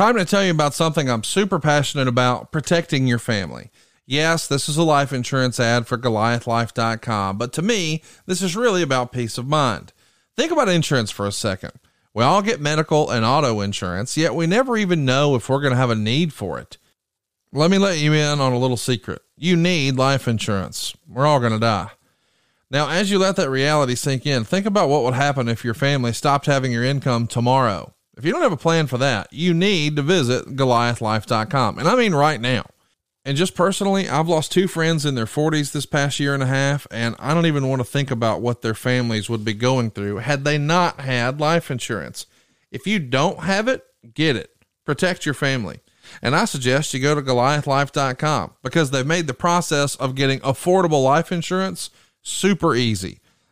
Time to tell you about something I'm super passionate about protecting your family. Yes, this is a life insurance ad for Goliathlife.com, but to me, this is really about peace of mind. Think about insurance for a second. We all get medical and auto insurance, yet we never even know if we're going to have a need for it. Let me let you in on a little secret. You need life insurance. We're all going to die. Now, as you let that reality sink in, think about what would happen if your family stopped having your income tomorrow. If you don't have a plan for that, you need to visit Goliathlife.com. And I mean right now. And just personally, I've lost two friends in their 40s this past year and a half, and I don't even want to think about what their families would be going through had they not had life insurance. If you don't have it, get it. Protect your family. And I suggest you go to goliathlife.com because they've made the process of getting affordable life insurance super easy.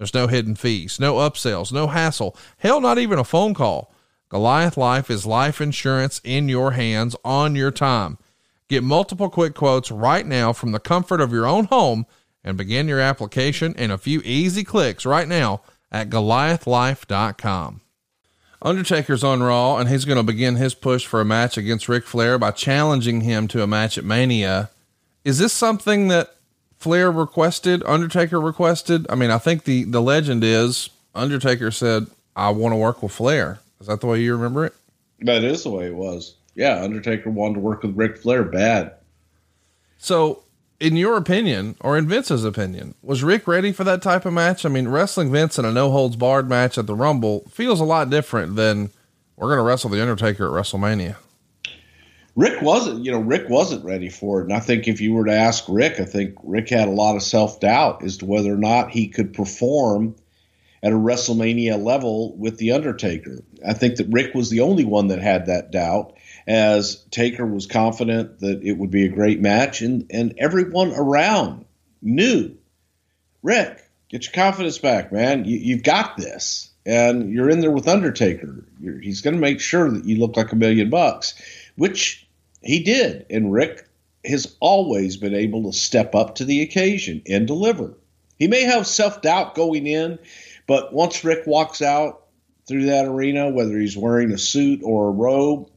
There's no hidden fees, no upsells, no hassle, hell, not even a phone call. Goliath Life is life insurance in your hands on your time. Get multiple quick quotes right now from the comfort of your own home and begin your application in a few easy clicks right now at goliathlife.com. Undertaker's on Raw, and he's going to begin his push for a match against Ric Flair by challenging him to a match at Mania. Is this something that Flair requested? Undertaker requested? I mean, I think the the legend is Undertaker said, "I want to work with Flair." Is that the way you remember it? That is the way it was. Yeah, Undertaker wanted to work with Ric Flair bad. So, in your opinion, or in Vince's opinion, was Rick ready for that type of match? I mean, wrestling Vince in a no holds barred match at the Rumble feels a lot different than we're going to wrestle the Undertaker at WrestleMania. Rick wasn't, you know, Rick wasn't ready for it. And I think if you were to ask Rick, I think Rick had a lot of self doubt as to whether or not he could perform at a WrestleMania level with The Undertaker. I think that Rick was the only one that had that doubt, as Taker was confident that it would be a great match, and, and everyone around knew Rick, get your confidence back, man. You, you've got this. And you're in there with Undertaker. You're, he's going to make sure that you look like a million bucks, which he did. And Rick has always been able to step up to the occasion and deliver. He may have self doubt going in, but once Rick walks out through that arena, whether he's wearing a suit or a robe,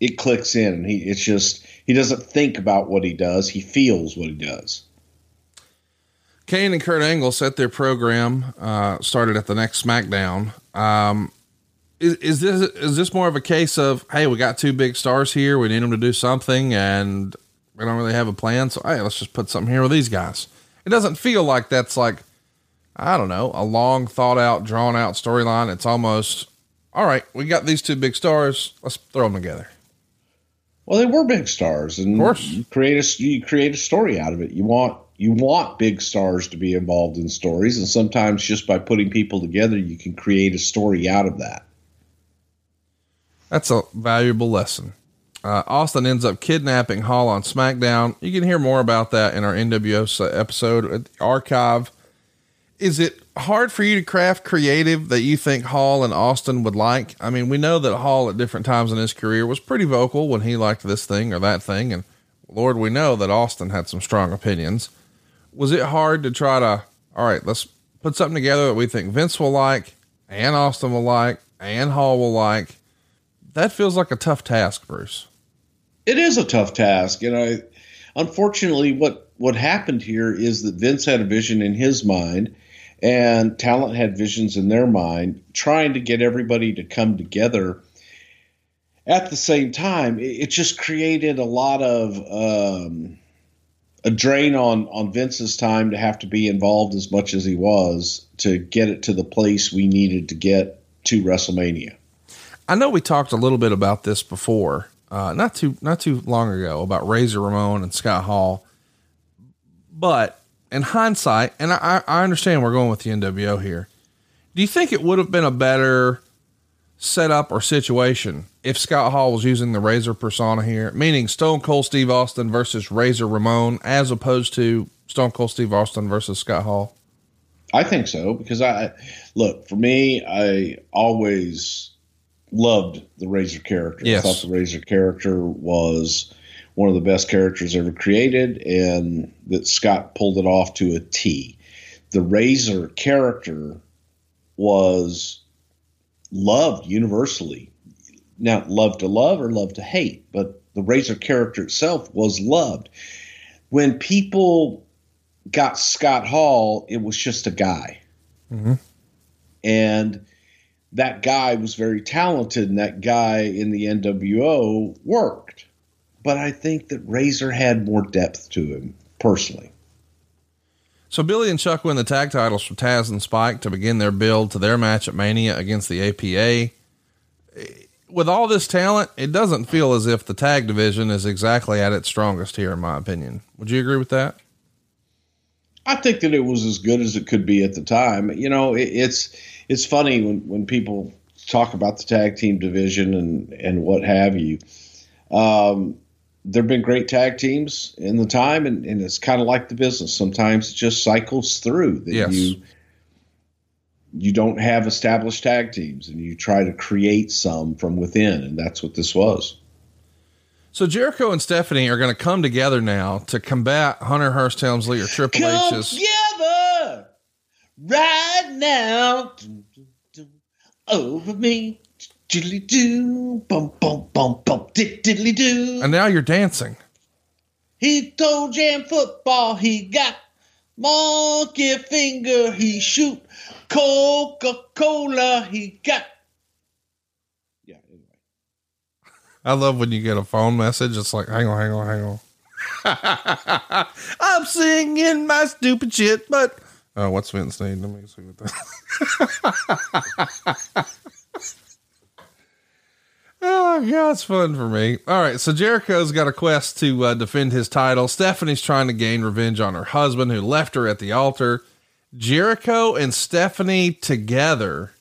it clicks in. He it's just he doesn't think about what he does; he feels what he does. Kane and Kurt Angle set their program, uh, started at the next SmackDown. Um, is, is this is this more of a case of hey, we got two big stars here, we need them to do something, and we don't really have a plan, so hey, let's just put something here with these guys. It doesn't feel like that's like I don't know a long thought out, drawn out storyline. It's almost all right. We got these two big stars. Let's throw them together. Well, they were big stars, and Of course. you create a you create a story out of it. You want you want big stars to be involved in stories, and sometimes just by putting people together, you can create a story out of that. That's a valuable lesson. Uh, Austin ends up kidnapping Hall on SmackDown. You can hear more about that in our NWO episode at the archive. Is it hard for you to craft creative that you think Hall and Austin would like? I mean, we know that Hall at different times in his career was pretty vocal when he liked this thing or that thing. And Lord, we know that Austin had some strong opinions. Was it hard to try to, all right, let's put something together that we think Vince will like and Austin will like and Hall will like? That feels like a tough task, Bruce. It is a tough task, and I unfortunately what what happened here is that Vince had a vision in his mind, and talent had visions in their mind, trying to get everybody to come together at the same time. It, it just created a lot of um, a drain on on Vince's time to have to be involved as much as he was to get it to the place we needed to get to WrestleMania. I know we talked a little bit about this before, uh, not too not too long ago, about Razor Ramon and Scott Hall. But in hindsight, and I, I understand we're going with the NWO here. Do you think it would have been a better setup or situation if Scott Hall was using the Razor persona here, meaning Stone Cold Steve Austin versus Razor Ramon, as opposed to Stone Cold Steve Austin versus Scott Hall? I think so because I look for me. I always loved the Razor character. Yes. I thought the Razor character was one of the best characters ever created, and that Scott pulled it off to a T. The Razor character was loved universally. Now, love to love or love to hate, but the Razor character itself was loved. When people got Scott Hall, it was just a guy. Mm-hmm. And that guy was very talented, and that guy in the NWO worked. but I think that Razor had more depth to him personally. So Billy and Chuck win the tag titles from Taz and Spike to begin their build to their match at Mania against the APA. With all this talent, it doesn't feel as if the tag division is exactly at its strongest here, in my opinion. Would you agree with that? I think that it was as good as it could be at the time. You know, it, it's it's funny when when people talk about the tag team division and and what have you. Um, there've been great tag teams in the time, and, and it's kind of like the business. Sometimes it just cycles through that Yes. you you don't have established tag teams, and you try to create some from within, and that's what this was. So Jericho and Stephanie are going to come together now to combat Hunter Hearst Helmsley or Triple Come H's. Right now over me. Diddly doo, bum bum bum bum, dick diddly doo. And now you're dancing. He told Jam football he got monkey finger. He shoot Coca Cola. He got. Yeah. Anyway. I love when you get a phone message. It's like, hang on, hang on, hang on. I'm singing my stupid shit, but oh, what's Vince need? Let me see what that. oh yeah, it's fun for me. All right, so Jericho's got a quest to uh, defend his title. Stephanie's trying to gain revenge on her husband who left her at the altar. Jericho and Stephanie together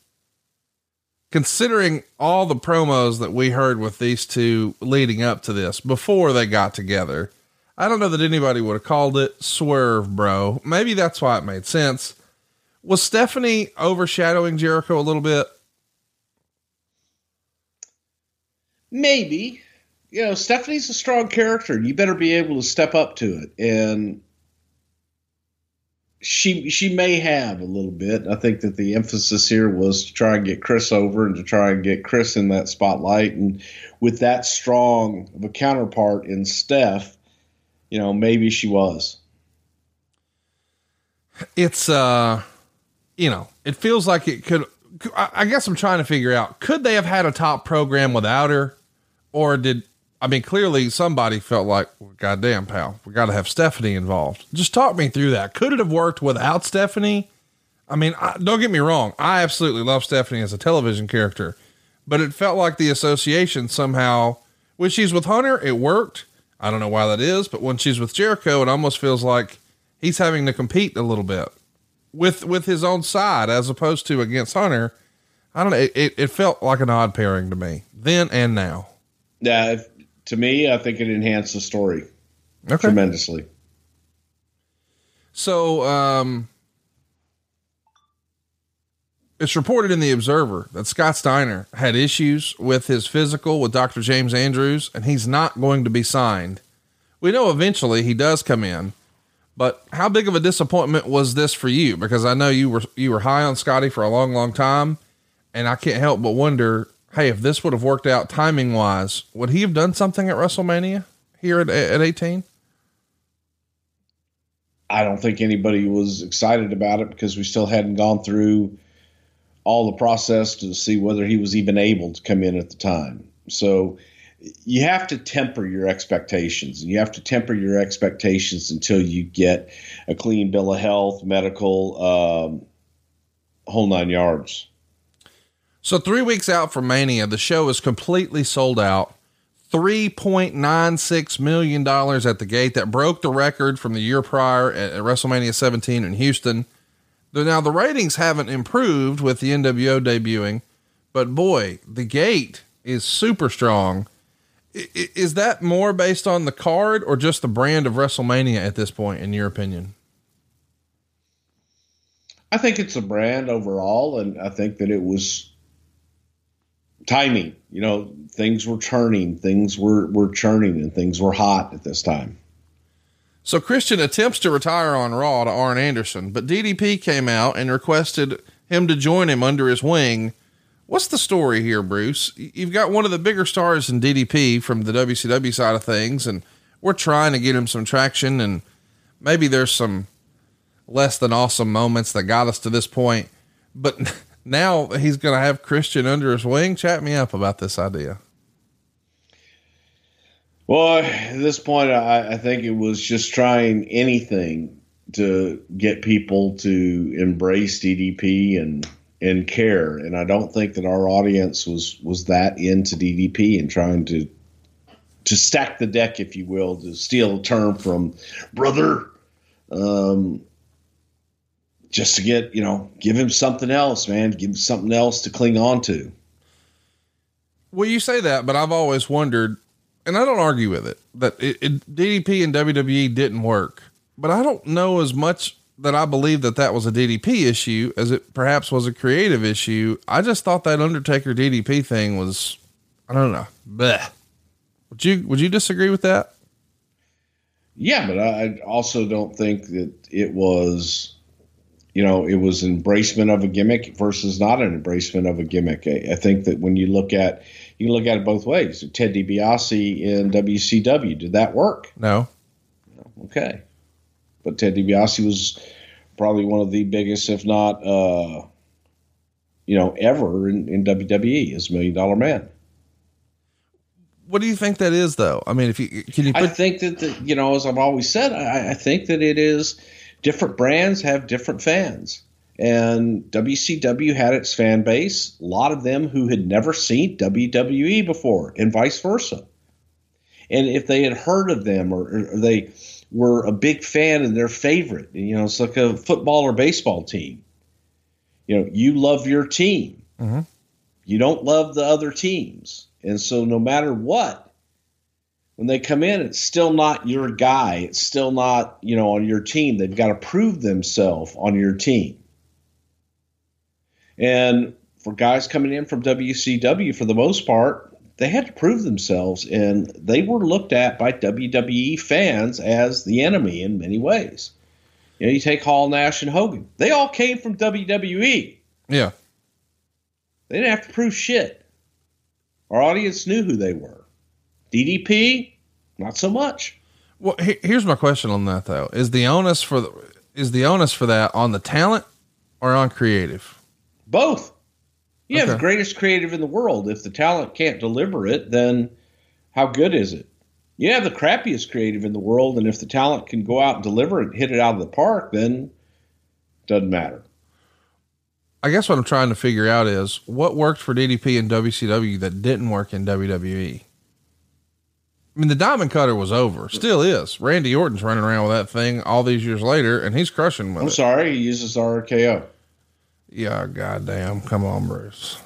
considering all the promos that we heard with these two leading up to this before they got together, I don't know that anybody would have called it swerve, bro. Maybe that's why it made sense. Was Stephanie overshadowing Jericho a little bit? Maybe. You know, Stephanie's a strong character. You better be able to step up to it. And she she may have a little bit. I think that the emphasis here was to try and get Chris over and to try and get Chris in that spotlight. And with that strong of a counterpart in Steph, you know, maybe she was. It's, uh, you know, it feels like it could. I guess I'm trying to figure out could they have had a top program without her? Or did, I mean, clearly somebody felt like, well, goddamn, pal, we got to have Stephanie involved. Just talk me through that. Could it have worked without Stephanie? I mean, I, don't get me wrong. I absolutely love Stephanie as a television character, but it felt like the association somehow, when she's with Hunter, it worked. I don't know why that is, but when she's with Jericho, it almost feels like he's having to compete a little bit with, with his own side as opposed to against Hunter. I don't know. It, it, felt like an odd pairing to me then and now. Yeah, to me, I think it enhanced the story Okay. tremendously. So, um, it's reported in the Observer that Scott Steiner had issues with his physical with Dr. James Andrews, and he's not going to be signed. We know eventually he does come in, but how big of a disappointment was this for you? Because I know you were you were high on Scotty for a long, long time, and I can't help but wonder, hey, if this would have worked out timing wise, would he have done something at WrestleMania here at at eighteen? I don't think anybody was excited about it because we still hadn't gone through all the process to see whether he was even able to come in at the time. So you have to temper your expectations and you have to temper your expectations until you get a clean bill of health, medical, um, whole nine yards. So three weeks out from Mania, the show is completely sold out. $3.96 million at the gate that broke the record from the year prior at, at WrestleMania 17 in Houston. Now the ratings haven't improved with the NWO debuting, but boy, the gate is super strong. I- Is that more based on the card or just the brand of WrestleMania at this point, in your opinion? I think it's a brand overall, and I think that it was timing. You know, things were turning, things were were churning, and things were hot at this time. So Christian attempts to retire on Raw to Arn Anderson, but DDP came out and requested him to join him under his wing. What's the story here, Bruce? You've got one of the bigger stars in DDP from the WCW side of things, and we're trying to get him some traction, and maybe there's some less than awesome moments that got us to this point. But now he's going to have Christian under his wing. Chat me up about this idea. Well, at this point, I, I think it was just trying anything to get people to embrace DDP and and care. And I don't think that our audience was was that into DDP and trying to to stack the deck, if you will, to steal a term from brother. Um, just to get you know, give him something else, man. Give him something else to cling on to. Well, you say that, but I've always wondered, and I don't argue with it, that it, it, DDP and WWE didn't work. But I don't know as much that I believe that that was a DDP issue as it perhaps was a creative issue. I just thought that Undertaker DDP thing was, I don't know, bleh. Would you would you disagree with that? Yeah, but I also don't think that it was, you know, it was embracement of a gimmick versus not an embracement of a gimmick. I, I think that when you look at, you can look at it both ways. Ted DiBiase in WCW, did that work? No. Okay. But Ted DiBiase was probably one of the biggest, if not, uh, you know, ever in, in WWE as Million Dollar Man. What do you think that is, though? I mean, if you can you put I think that the, you know, as I've always said, I, I think that it is different brands have different fans, and WCW had its fan base. A lot of them who had never seen WWE before, and vice versa. And if they had heard of them, or, or they were a big fan and their favorite, you know, it's like a football or baseball team. You know, you love your team. Mm-hmm. You don't love the other teams. And so, no matter what, when they come in, it's still not your guy. It's still not, you know, on your team. They've got to prove themselves on your team. And for guys coming in from WCW, for the most part, they had to prove themselves, and they were looked at by WWE fans as the enemy in many ways. You know, you take Hall, Nash, and Hogan. They all came from WWE. yeah. They didn't have to prove shit. Our audience knew who they were. DDP, not so much. Well, he- here's my question on that though: is the onus for the is the onus for that on the talent or on creative? Both. You have the greatest creative in the world. If the talent can't deliver it, then how good is it? You have the crappiest creative in the world, and if the talent can go out and deliver it, hit it out of the park, then doesn't matter. I guess what I'm trying to figure out is what worked for DDP and WCW that didn't work in WWE. I mean, the Diamond Cutter was over, still is. Randy Orton's running around with that thing all these years later, and he's crushing with I'm it. sorry, he uses RKO. Yeah, goddamn. Come on, Bruce.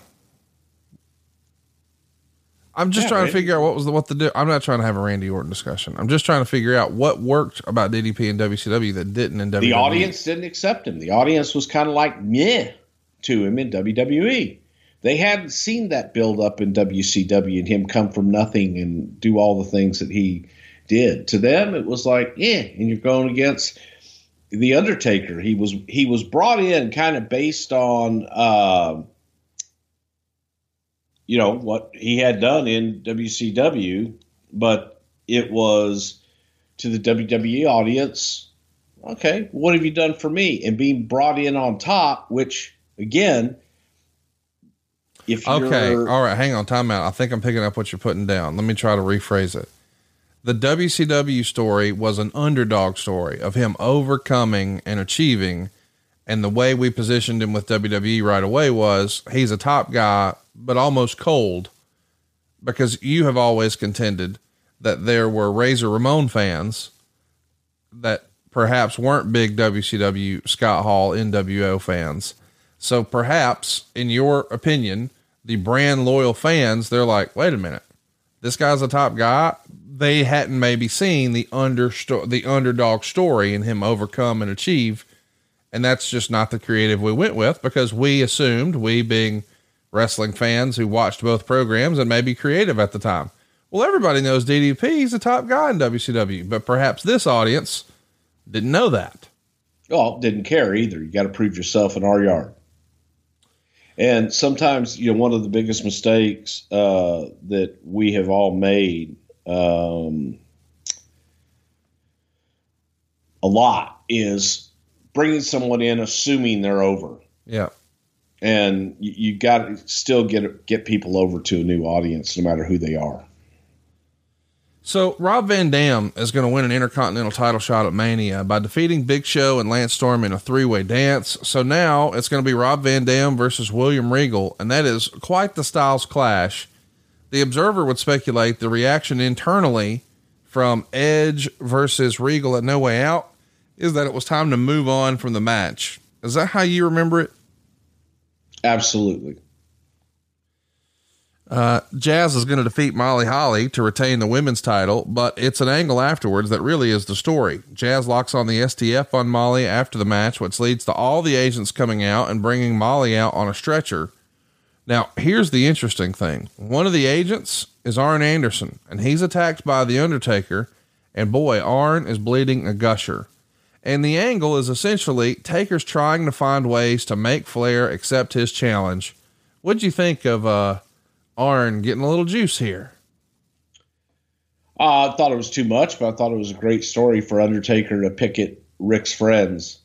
I'm just Yeah, trying to figure out what was the what the do. I'm not trying to have a Randy Orton discussion. I'm just trying to figure out what worked about DDP and WCW that didn't in WWE. The audience didn't accept him. The audience was kind of like meh to him in WWE. They hadn't seen that build up in WCW and him come from nothing and do all the things that he did. To them, it was like, yeah, and you're going against the Undertaker. He was he was brought in kind of based on, uh, you know, what he had done in WCW, but it was to the WWE audience okay, what have you done for me? And being brought in on top, which again, if Okay. All right. Hang on. Time out. I think I'm picking up what you're putting down. Let me try to rephrase it. The WCW story was an underdog story of him overcoming and achieving. And the way we positioned him with WWE right away was he's a top guy, but almost cold because you have always contended that there were Razor Ramon fans that perhaps weren't big WCW Scott Hall NWO fans. So perhaps in your opinion, the brand loyal fans, they're like, wait a minute, this guy's a top guy. They hadn't maybe seen the under the underdog story and him overcome and achieve. And that's just not the creative we went with because we assumed we being wrestling fans who watched both programs and maybe creative at the time. Well, everybody knows DDP. He's a top guy in WCW, but perhaps this audience didn't know that. well, didn't care either. You got to prove yourself in our yard. And sometimes, you know, one of the biggest mistakes uh, that we have all made um, a lot is bringing someone in assuming they're over. Yeah. and you, you got to still get get people over to a new audience, no matter who they are. So Rob Van Dam is going to win an intercontinental title shot at Mania by defeating Big Show and Lance Storm in a three-way dance. So now it's going to be Rob Van Dam versus William Regal, and that is quite the styles clash. The Observer would speculate the reaction internally from Edge versus Regal at No Way Out is that it was time to move on from the match. Is that how you remember it? Absolutely. Uh, Jazz is going to defeat Molly Holly to retain the women's title, but it's an angle afterwards that really is the story. Jazz locks on the STF on Molly after the match, which leads to all the agents coming out and bringing Molly out on a stretcher. Now, here's the interesting thing one of the agents is Arn Anderson, and he's attacked by The Undertaker, and boy, Arn is bleeding a gusher. And the angle is essentially Taker's trying to find ways to make Flair accept his challenge. What'd you think of, uh, Arn getting a little juice here. Uh, I thought it was too much, but I thought it was a great story for Undertaker to pick at Rick's friends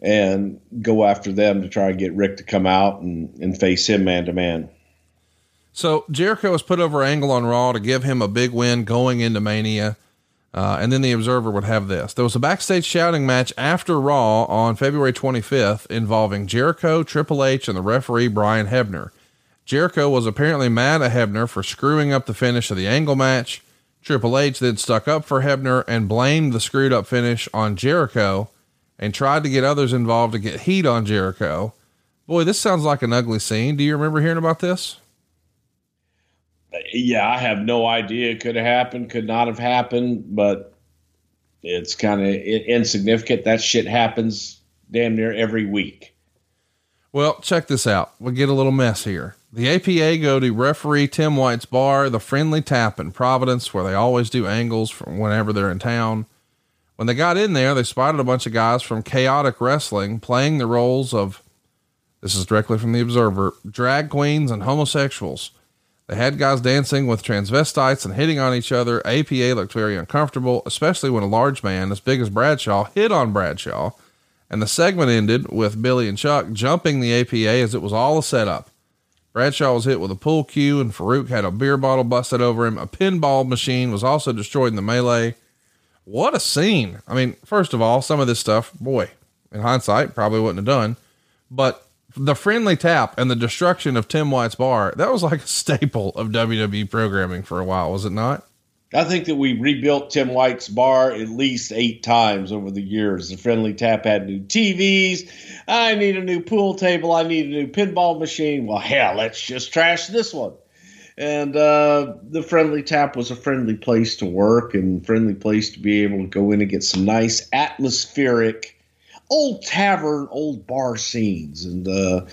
and go after them to try and get Rick to come out and, and face him man to man. So Jericho was put over Angle on Raw to give him a big win going into Mania. Uh, and then the Observer would have this. There was a backstage shouting match after Raw on February 25th involving Jericho, Triple H, and the referee Brian Hebner. Jericho was apparently mad at Hebner for screwing up the finish of the angle match. Triple H then stuck up for Hebner and blamed the screwed up finish on Jericho and tried to get others involved to get heat on Jericho. Boy, this sounds like an ugly scene. Do you remember hearing about this? Yeah, I have no idea. It could have happened, could not have happened, but it's kind of insignificant. That shit happens damn near every week. Well, check this out. We get a little mess here. The APA go to referee Tim White's bar, the Friendly Tap in Providence, where they always do angles from whenever they're in town. When they got in there, they spotted a bunch of guys from Chaotic Wrestling playing the roles of, this is directly from the Observer, drag queens and homosexuals. They had guys dancing with transvestites and hitting on each other. APA looked very uncomfortable, especially when a large man as big as Bradshaw hit on Bradshaw. And the segment ended with Billy and Chuck jumping the APA as it was all a setup. Bradshaw was hit with a pool cue, and Farouk had a beer bottle busted over him. A pinball machine was also destroyed in the melee. What a scene. I mean, first of all, some of this stuff, boy, in hindsight, probably wouldn't have done. But the friendly tap and the destruction of Tim White's bar, that was like a staple of WWE programming for a while, was it not? I think that we rebuilt Tim White's bar at least eight times over the years. The Friendly Tap had new TVs. I need a new pool table. I need a new pinball machine. Well, hell, let's just trash this one. And uh, the Friendly Tap was a friendly place to work and friendly place to be able to go in and get some nice atmospheric old tavern, old bar scenes. And uh,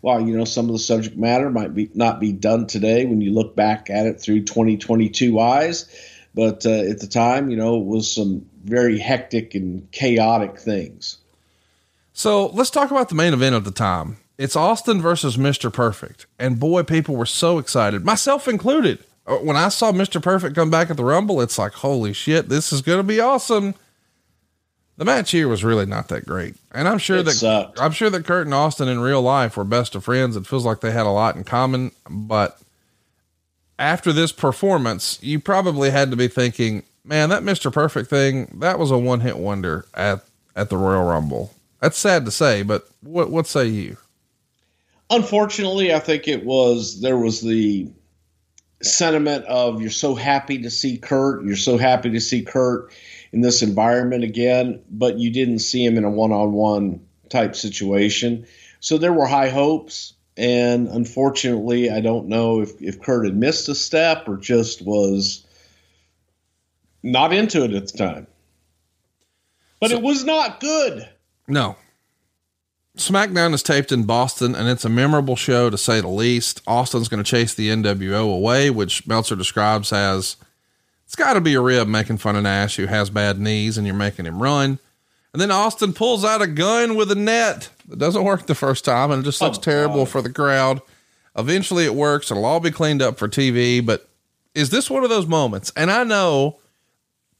while you know some of the subject matter might be not be done today when you look back at it through 2022 eyes, but uh, at the time, you know, it was some very hectic and chaotic things. So let's talk about the main event of the time. It's Austin versus Mr. Perfect. And boy, people were so excited, myself included. Uh, when I saw Mr. Perfect come back at the Rumble, it's like, holy shit, this is going to be awesome the match here was really not that great. And I'm sure It that sucked. I'm sure that Curt and Austin in real life were best of friends. It feels like they had a lot in common, but after this performance, you probably had to be thinking, man, that Mr. Perfect thing, that was a one hit wonder at, at the Royal Rumble. That's sad to say, but what, what say you? Unfortunately, I think it was there was the sentiment of you're so happy to see Curt, you're so happy to see Curt in this environment again, but you didn't see him in a one-on-one type situation. So there were high hopes, and unfortunately, I don't know if if Curt had missed a step or just was not into it at the time. But it was not good. No. SmackDown is taped in Boston and it's a memorable show to say the least. Austin's going to chase the NWO away, which Meltzer describes as it's got to be a rib making fun of Nash who has bad knees and you're making him run. And then Austin pulls out a gun with a net that doesn't work the first time and it just looks Oh, terrible God. for the crowd. Eventually it works. It'll all be cleaned up for TV. But is this one of those moments? And I know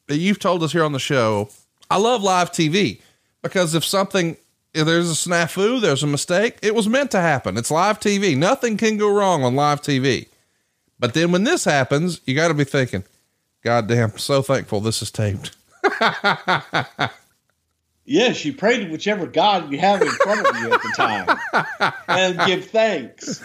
that you've told us here on the show, I love live TV because if something, if there's a snafu, there's a mistake, it was meant to happen. It's live TV. Nothing can go wrong on live TV. But then when this happens, you got to be thinking, God damn, so thankful this is taped. Yes, you pray to whichever God you have in front of you at the time and give thanks.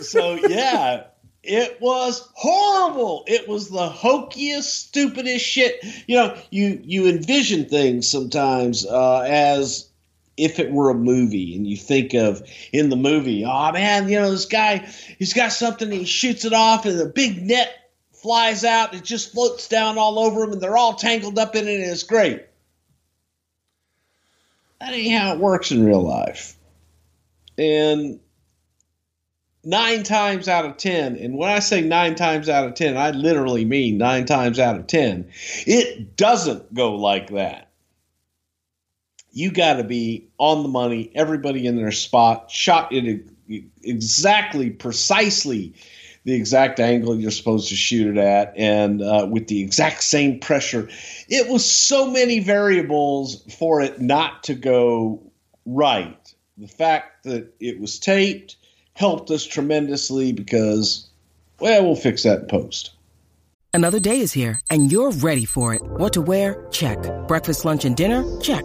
So, yeah, it was horrible. It was the hokiest, stupidest shit. You know, you, you envision things sometimes uh, as if it were a movie and you think of in the movie, oh man, you know, this guy, he's got something, he shoots it off and a big net flies out, it just floats down all over him and they're all tangled up in it and it's great. That ain't how it works in real life. And nine times out of 10, and when I say nine times out of 10, I literally mean nine times out of 10, it doesn't go like that. You got to be on the money, everybody in their spot, shot it exactly, precisely the exact angle you're supposed to shoot it at, and uh, with the exact same pressure. It was so many variables for it not to go right. The fact that it was taped helped us tremendously because, well, we'll fix that post. Another day is here, and you're ready for it. What to wear? Check. Breakfast, lunch, and dinner? Check.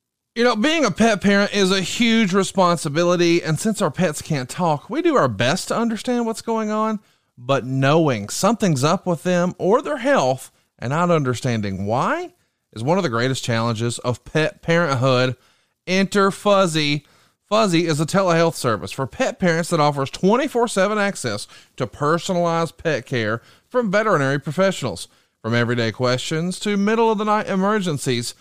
You know, being a pet parent is a huge responsibility. And since our pets can't talk, we do our best to understand what's going on but knowing something's up with them or their health and not understanding why is one of the greatest challenges of pet parenthood. Enter Fuzzy. Fuzzy is a telehealth service for pet parents that offers 24 7 access to personalized pet care from veterinary professionals. From everyday questions to middle of the night emergencies,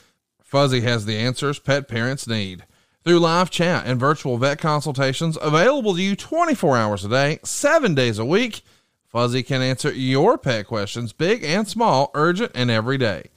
Fuzzy has the answers pet parents need. Through live chat and virtual vet consultations available to you 24 hours a day, seven days a week, Fuzzy can answer your pet questions, big and small, urgent and every day.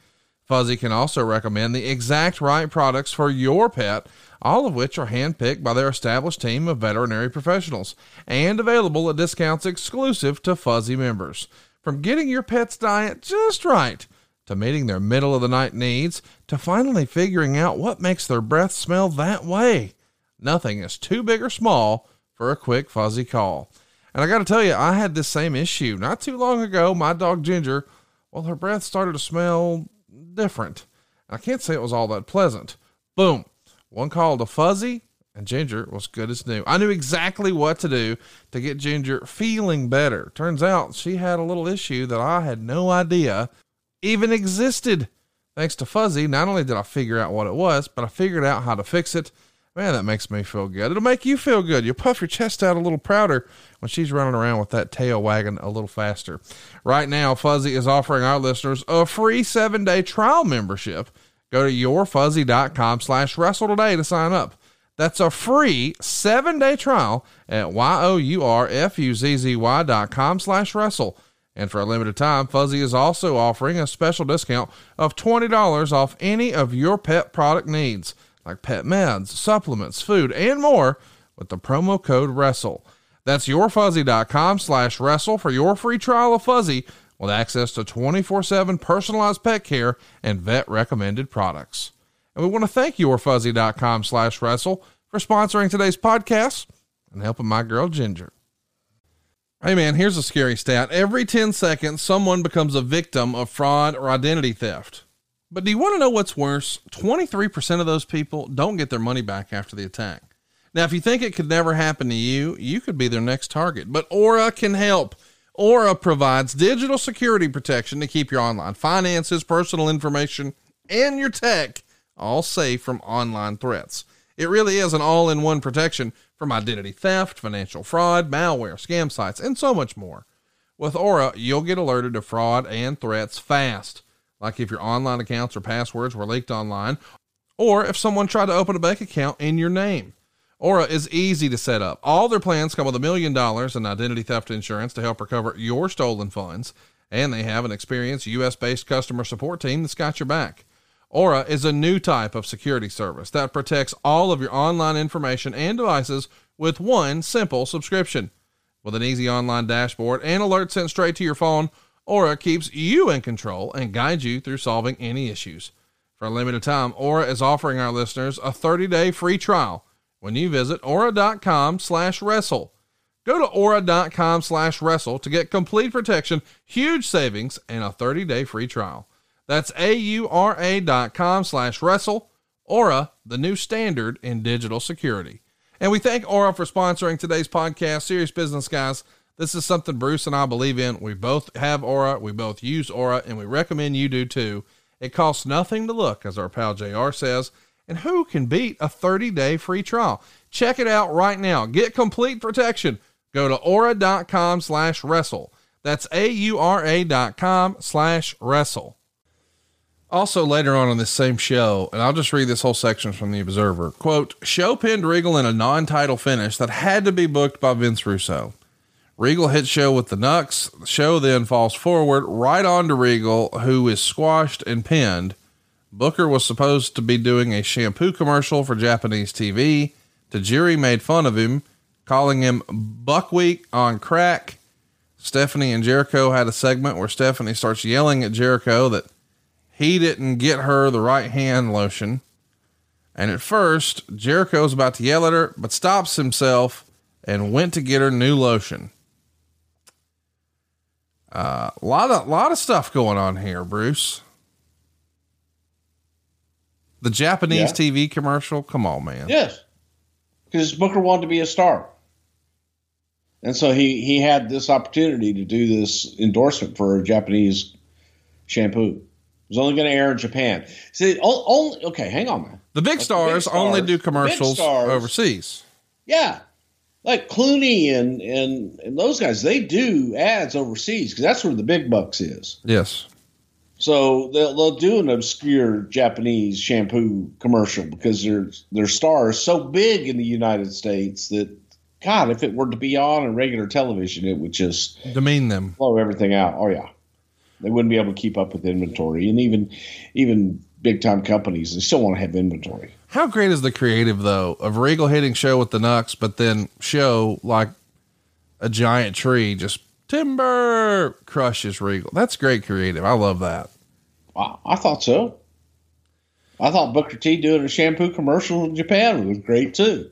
Fuzzy can also recommend the exact right products for your pet, all of which are handpicked by their established team of veterinary professionals and available at discounts exclusive to Fuzzy members. From getting your pet's diet just right to meeting their middle of the night needs to finally figuring out what makes their breath smell that way. Nothing is too big or small for a quick Fuzzy call. And I got to tell you, I had this same issue not too long ago. My dog Ginger, well, her breath started to smell different. I can't say it was all that pleasant. Boom. One call to Fuzzy, and Ginger was good as new. I knew exactly what to do to get Ginger feeling better. Turns out she had a little issue that I had no idea even existed. Thanks to Fuzzy, not only did I figure out what it was, but I figured out how to fix it Man, that makes me feel good. It'll make you feel good. You'll puff your chest out a little prouder when she's running around with that tail wagging a little faster. Right now, Fuzzy is offering our listeners a free seven day trial membership. Go to yourfuzzy.com slash wrestle today to sign up. That's a free seven day trial at Y-O-U-R-F-U-Z-Z-Y dot com slash wrestle. And for a limited time, Fuzzy is also offering a special discount of $20 off any of your pet product needs like pet meds, supplements, food, and more with the promo code WRESTLE. That's yourfuzzy.com slash wrestle for your free trial of Fuzzy with access to 24-7 personalized pet care and vet recommended products. And we want to thank yourfuzzy.com slash wrestle for sponsoring today's podcast and helping my girl Ginger. Hey man, here's a scary stat. Every 10 seconds, someone becomes a victim of fraud or identity theft. But do you want to know what's worse? 23% of those people don't get their money back after the attack. Now, if you think it could never happen to you, you could be their next target. But Aura can help. Aura provides digital security protection to keep your online finances, personal information, and your tech all safe from online threats. It really is an all in one protection from identity theft, financial fraud, malware, scam sites, and so much more. With Aura, you'll get alerted to fraud and threats fast like if your online accounts or passwords were leaked online, or if someone tried to open a bank account in your name. Aura is easy to set up. All their plans come with a million dollars in identity theft insurance to help recover your stolen funds, and they have an experienced US based customer support team that's got your back. Aura is a new type of security service that protects all of your online information and devices with one simple subscription. With an easy online dashboard and alerts sent straight to your phone, Aura keeps you in control and guides you through solving any issues. For a limited time, Aura is offering our listeners a 30-day free trial when you visit aura.com slash wrestle. Go to aura.com slash wrestle to get complete protection, huge savings, and a 30-day free trial. That's A-U-R-A dot com slash wrestle. Aura, the new standard in digital security. And we thank Aura for sponsoring today's podcast, Serious Business Guys. This is something Bruce and I believe in. We both have Aura, we both use Aura, and we recommend you do too. It costs nothing to look, as our pal JR says. And who can beat a 30 day free trial? Check it out right now. Get complete protection. Go to aura.com slash wrestle. That's A U R A dot com slash wrestle. Also, later on in this same show, and I'll just read this whole section from the Observer quote, Show pinned Regal in a non title finish that had to be booked by Vince Russo. Regal hits show with the Nux. The show then falls forward right onto Regal, who is squashed and pinned. Booker was supposed to be doing a shampoo commercial for Japanese TV. Tajiri made fun of him, calling him buckwheat on crack. Stephanie and Jericho had a segment where Stephanie starts yelling at Jericho that he didn't get her the right hand lotion. And at first, Jericho's about to yell at her, but stops himself and went to get her new lotion. A uh, lot of lot of stuff going on here, Bruce. The Japanese Yeah. TV commercial. Come on, man. Yes, because Booker wanted to be a star, and so he he had this opportunity to do this endorsement for a Japanese shampoo. Was only going to air in Japan. See, only okay. Hang on, man. The big Like stars, only do commercials stars- overseas. Yeah, like Clooney and and and those guys, they do ads overseas because that's where the big bucks is. Yes. So they'll they'll do an obscure Japanese shampoo commercial because their their star is so big in the United States that God, if it were to be on in regular television, it would just Demean them. blow everything out. Oh yeah, they wouldn't be able to keep up with inventory, and even even big time companies they still want to have inventory. How great is the creative though of Regal hitting show with the Nux, but then show like a giant tree just timber crushes Regal. That's great creative. I love that. I, I thought so. I thought Booker T doing a shampoo commercial in Japan was great too.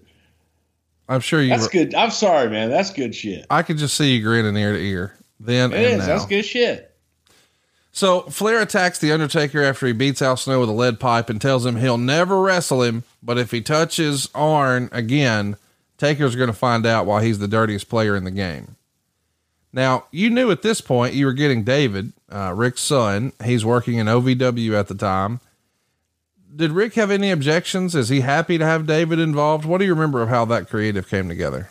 I'm sure you. That's were- good. I'm sorry, man. That's good shit. I could just see you grinning ear to ear then It is. now. That's good shit. So Flair attacks the Undertaker after he beats Al Snow with a lead pipe and tells him he'll never wrestle him, but if he touches Arn again, Taker's going to find out why he's the dirtiest player in the game. Now, you knew at this point you were getting David, uh, Rick's son. He's working in OVW at the time. Did Rick have any objections? Is he happy to have David involved? What do you remember of how that creative came together?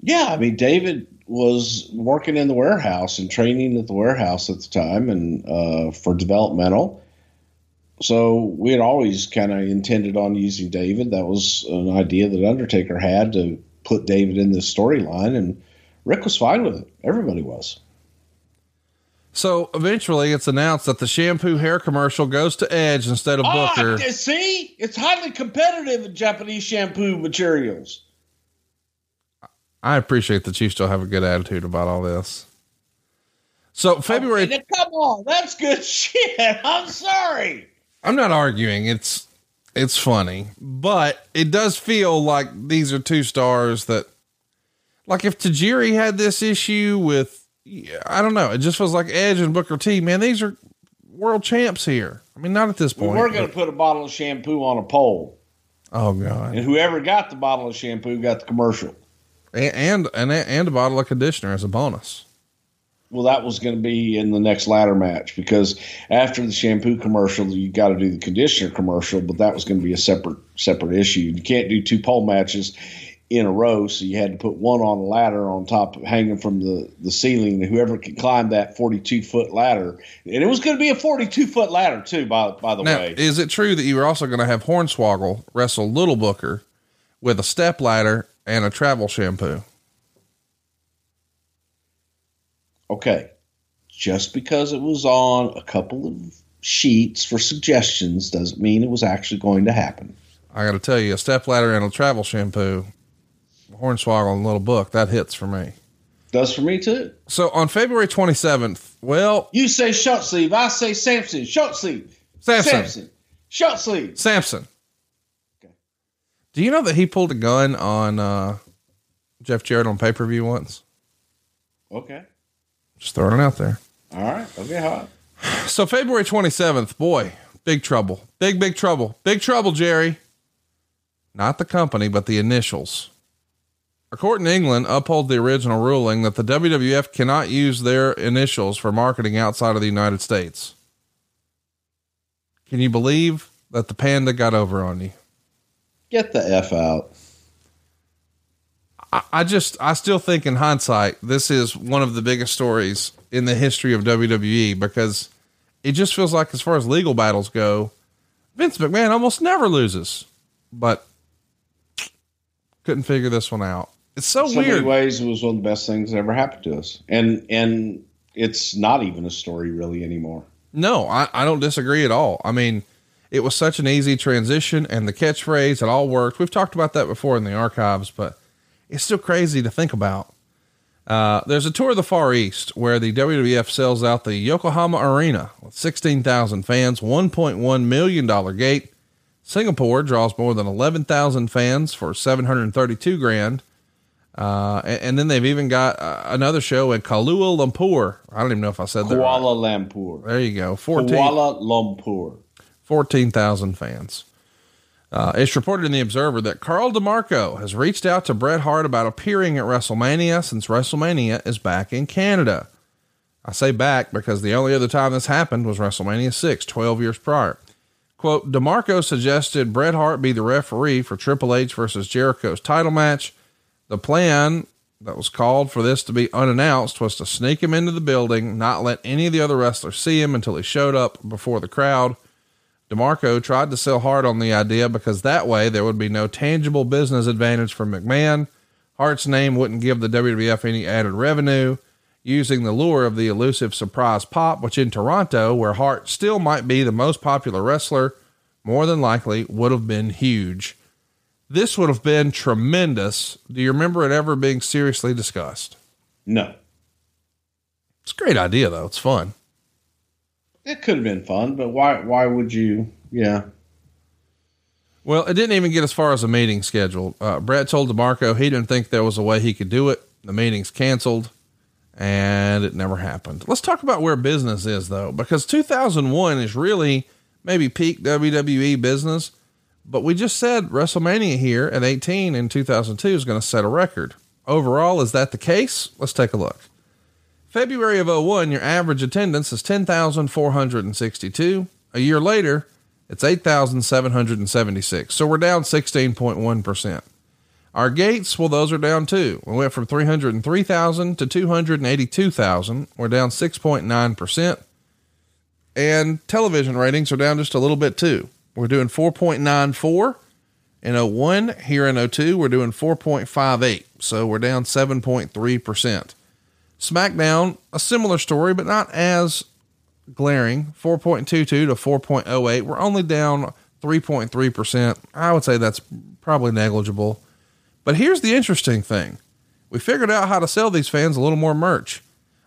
Yeah, I mean, David was working in the warehouse and training at the warehouse at the time, and uh, for developmental. So we had always kind of intended on using David. That was an idea that Undertaker had to put David in this storyline, and Rick was fine with it. Everybody was. So eventually it's announced that the shampoo hair commercial goes to Edge instead of Booker. Ah, see, it's highly competitive in Japanese shampoo materials. I appreciate that you still have a good attitude about all this. So February, then, come on, that's good shit. I'm sorry. I'm not arguing. It's it's funny, but it does feel like these are two stars that, like, if Tajiri had this issue with, I don't know, it just feels like Edge and Booker T. Man, these are world champs here. I mean, not at this point. We point. were going to put a bottle of shampoo on a pole, oh god, and whoever got the bottle of shampoo got the commercial. And and and, a bottle of conditioner as a bonus. Well, that was going to be in the next ladder match because after the shampoo commercial, you got to do the conditioner commercial, but that was going to be a separate separate issue. You can't do two pole matches in a row, so you had to put one on a ladder on top, hanging from the the ceiling. And whoever could climb that forty two foot ladder, and it was going to be a forty two foot ladder too. By by the Now, way, is it true that you were also going to have Hornswoggle wrestle Little Booker with a step ladder and a travel shampoo? okay, just because it was on a couple of sheets for suggestions doesn't mean it was actually going to happen. I got to tell you, a step ladder and a travel shampoo, Hornswoggle and Little Book, that hits for me. Does for me too. So on February 27th, well, You say short sleeve, I say Samson. Short sleeve. Samson. Samson. Short sleeve. Samson. Do you know that he pulled a gun on uh, Jeff Jarrett on pay per view once? Okay. Just throwing it out there. All right. Okay. Hot. So February 27th, boy, big trouble. Big, big trouble. Big trouble, Jerry. Not the company, but the initials. A court in England upheld the original ruling that the WWF cannot use their initials for marketing outside of the United States. Can you believe that the panda got over on you? Get the F out. I, I just, I still think in hindsight, this is one of the biggest stories in the history of WWE because it just feels like, as far as legal battles go, Vince McMahon almost never loses, but couldn't figure this one out. It's so, so weird. many ways, it was one of the best things that ever happened to us, and and it's not even a story really anymore. No, I, I don't disagree at all. I mean, it was such an easy transition and the catchphrase, it all worked. We've talked about that before in the archives, but it's still crazy to think about. Uh, there's a tour of the Far East where the WWF sells out the Yokohama Arena with 16,000 fans, $1.1 million gate. Singapore draws more than 11,000 fans for 732 grand. Uh, and, and then they've even got uh, another show in Kuala Lumpur. I don't even know if I said that. right. Kuala Lumpur. There you go. 14, Kuala Lumpur. 14,000 fans. Uh, it's reported in the Observer that Carl DeMarco has reached out to Bret Hart about appearing at WrestleMania since WrestleMania is back in Canada. I say back because the only other time this happened was WrestleMania 6, 12 years prior. Quote, DeMarco suggested Bret Hart be the referee for Triple H versus Jericho's title match. The plan that was called for this to be unannounced was to sneak him into the building, not let any of the other wrestlers see him until he showed up before the crowd. DeMarco tried to sell Hart on the idea because that way there would be no tangible business advantage for McMahon. Hart's name wouldn't give the WWF any added revenue. Using the lure of the elusive surprise pop, which in Toronto, where Hart still might be the most popular wrestler, more than likely would have been huge. This would have been tremendous. Do you remember it ever being seriously discussed? No. It's a great idea, though. It's fun. It could have been fun, but why? Why would you? Yeah. Well, it didn't even get as far as a meeting scheduled. Uh, Bret told DeMarco he didn't think there was a way he could do it. The meeting's canceled and it never happened. Let's talk about where business is though, because 2001 is really maybe peak WWE business, but we just said WrestleMania here at 18 in 2002 is going to set a record. Overall, is that the case? Let's take a look. February of 01, your average attendance is 10,462. A year later, it's 8,776. So we're down 16.1%. Our gates, well, those are down too. We went from 303,000 to 282,000. We're down 6.9%. And television ratings are down just a little bit too. We're doing 4.94 in 01. Here in 02, we're doing 4.58. So we're down 7.3%. SmackDown, a similar story, but not as glaring 4.22 to 4.08. We're only down 3.3%. I would say that's probably negligible. But here's the interesting thing we figured out how to sell these fans a little more merch.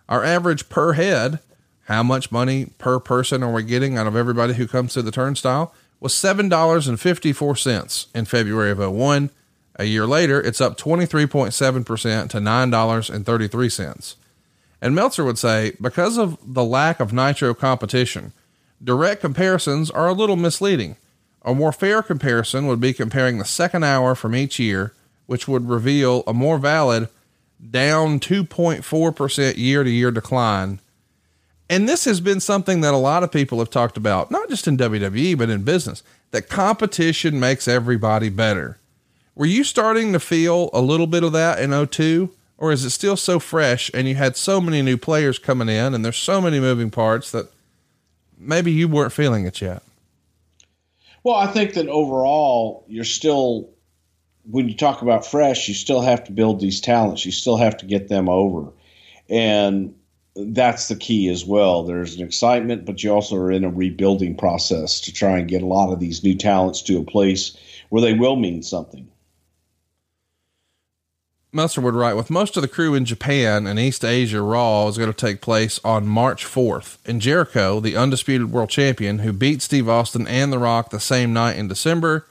Our average per head, how much money per person are we getting out of everybody who comes to the turnstile, was $7.54 in February of 01. A year later, it's up 23.7% to $9.33. And Meltzer would say, because of the lack of Nitro competition, direct comparisons are a little misleading. A more fair comparison would be comparing the second hour from each year, which would reveal a more valid down 2.4% year to year decline. And this has been something that a lot of people have talked about, not just in WWE, but in business, that competition makes everybody better. Were you starting to feel a little bit of that in 02? Or is it still so fresh and you had so many new players coming in and there's so many moving parts that maybe you weren't feeling it yet? Well, I think that overall, you're still, when you talk about fresh, you still have to build these talents. You still have to get them over. And that's the key as well. There's an excitement, but you also are in a rebuilding process to try and get a lot of these new talents to a place where they will mean something. Meltzer would write with most of the crew in Japan and East Asia, Raw is going to take place on March 4th. And Jericho, the undisputed world champion who beat Steve Austin and The Rock the same night in December,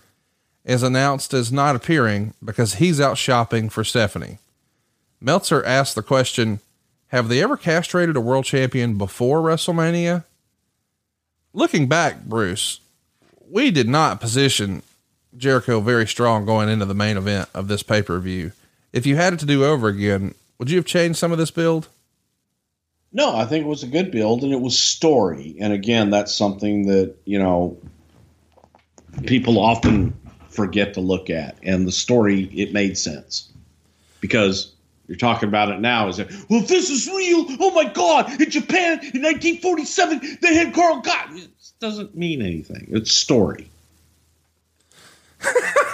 is announced as not appearing because he's out shopping for Stephanie. Meltzer asked the question Have they ever castrated a world champion before WrestleMania? Looking back, Bruce, we did not position Jericho very strong going into the main event of this pay per view. If you had it to do over again, would you have changed some of this build? No, I think it was a good build and it was story. And again, that's something that, you know, people often forget to look at. And the story, it made sense because you're talking about it now. Is that, well, if this is real, oh my God, in Japan in 1947, they had Carl Gott. It doesn't mean anything. It's story.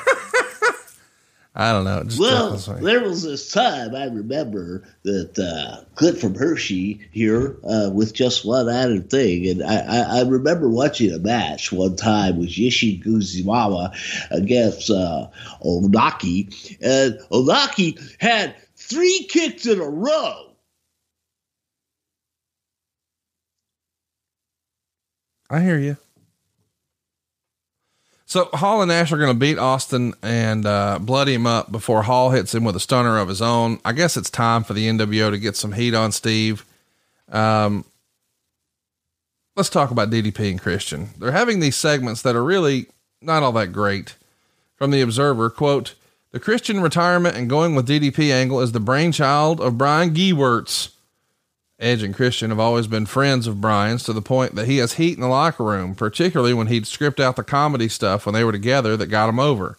I don't know. Just well, there was this time I remember that uh, Clint from Hershey here uh, with just one added thing, and I, I, I, remember watching a match one time with Yishi Guzimawa against uh, Onaki, and Onaki had three kicks in a row. I hear you. So Hall and Nash are going to beat Austin and uh, bloody him up before Hall hits him with a stunner of his own. I guess it's time for the NWO to get some heat on Steve. Um, let's talk about DDP and Christian. They're having these segments that are really not all that great. From the Observer, quote, the Christian retirement and going with DDP angle is the brainchild of Brian Gewirtz. Edge and Christian have always been friends of Brian's to the point that he has heat in the locker room, particularly when he'd script out the comedy stuff when they were together that got him over.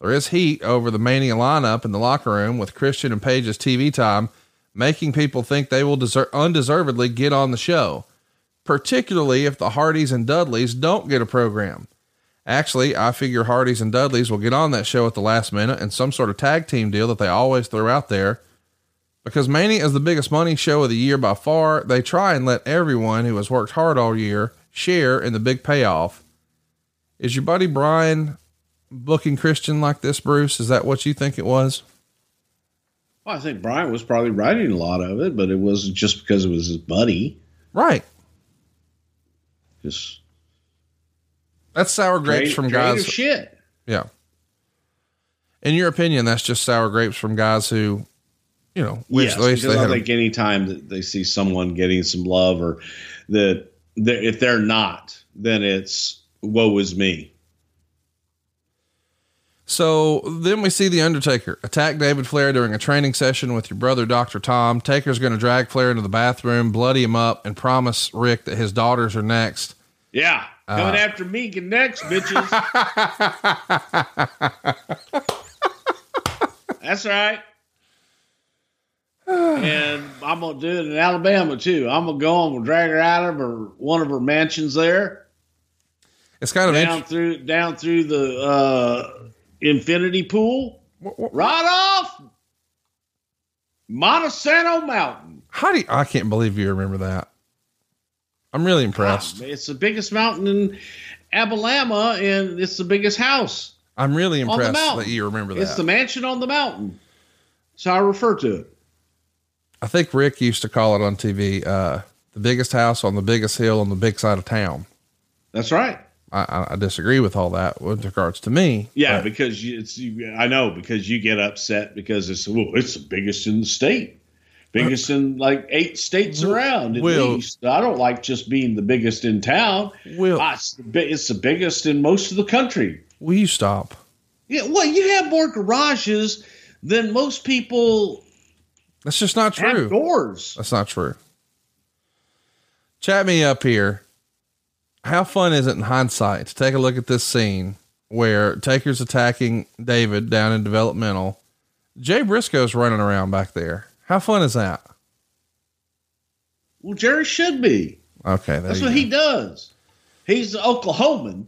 There is heat over the Mania lineup in the locker room with Christian and Page's TV time, making people think they will deser- undeservedly get on the show, particularly if the Hardys and Dudleys don't get a program. Actually, I figure Hardys and Dudleys will get on that show at the last minute in some sort of tag team deal that they always throw out there because Mania is the biggest money show of the year by far, they try and let everyone who has worked hard all year share in the big payoff. Is your buddy Brian booking Christian like this, Bruce? Is that what you think it was? Well, I think Brian was probably writing a lot of it, but it wasn't just because it was his buddy. Right. Just that's sour grapes from guys. Shit. Yeah. In your opinion, that's just sour grapes from guys who you know, which yes, because I think any time that they see someone getting some love or that if they're not, then it's woe is me. So then we see the Undertaker attack David Flair during a training session with your brother, Dr. Tom. Taker's going to drag Flair into the bathroom, bloody him up, and promise Rick that his daughters are next. Yeah. Coming uh, after me next, bitches. That's right and I'm gonna do it in Alabama too. I'm gonna go and drag her out of her one of her mansions there. It's kind of down int- through down through the uh, infinity pool, what, what, right off Monte Sano Mountain. How do you, I can't believe you remember that? I'm really impressed. it's the biggest mountain in Alabama, and it's the biggest house. I'm really impressed that you remember that. It's the mansion on the mountain. So I refer to it. I think Rick used to call it on TV, uh, the biggest house on the biggest hill on the big side of town. That's right. I, I disagree with all that with regards to me. Yeah, but. because it's I know because you get upset because it's well, it's the biggest in the state, biggest in like eight states around at will, least. I don't like just being the biggest in town. Will ah, it's, the, it's the biggest in most of the country. Will you stop? Yeah, well, you have more garages than most people that's just not true. Doors. That's not true. Chat me up here. How fun is it in hindsight to take a look at this scene where Taker's attacking David down in developmental? Jay Briscoe's running around back there. How fun is that? Well, Jerry should be. Okay, that's what go. he does. He's the Oklahoman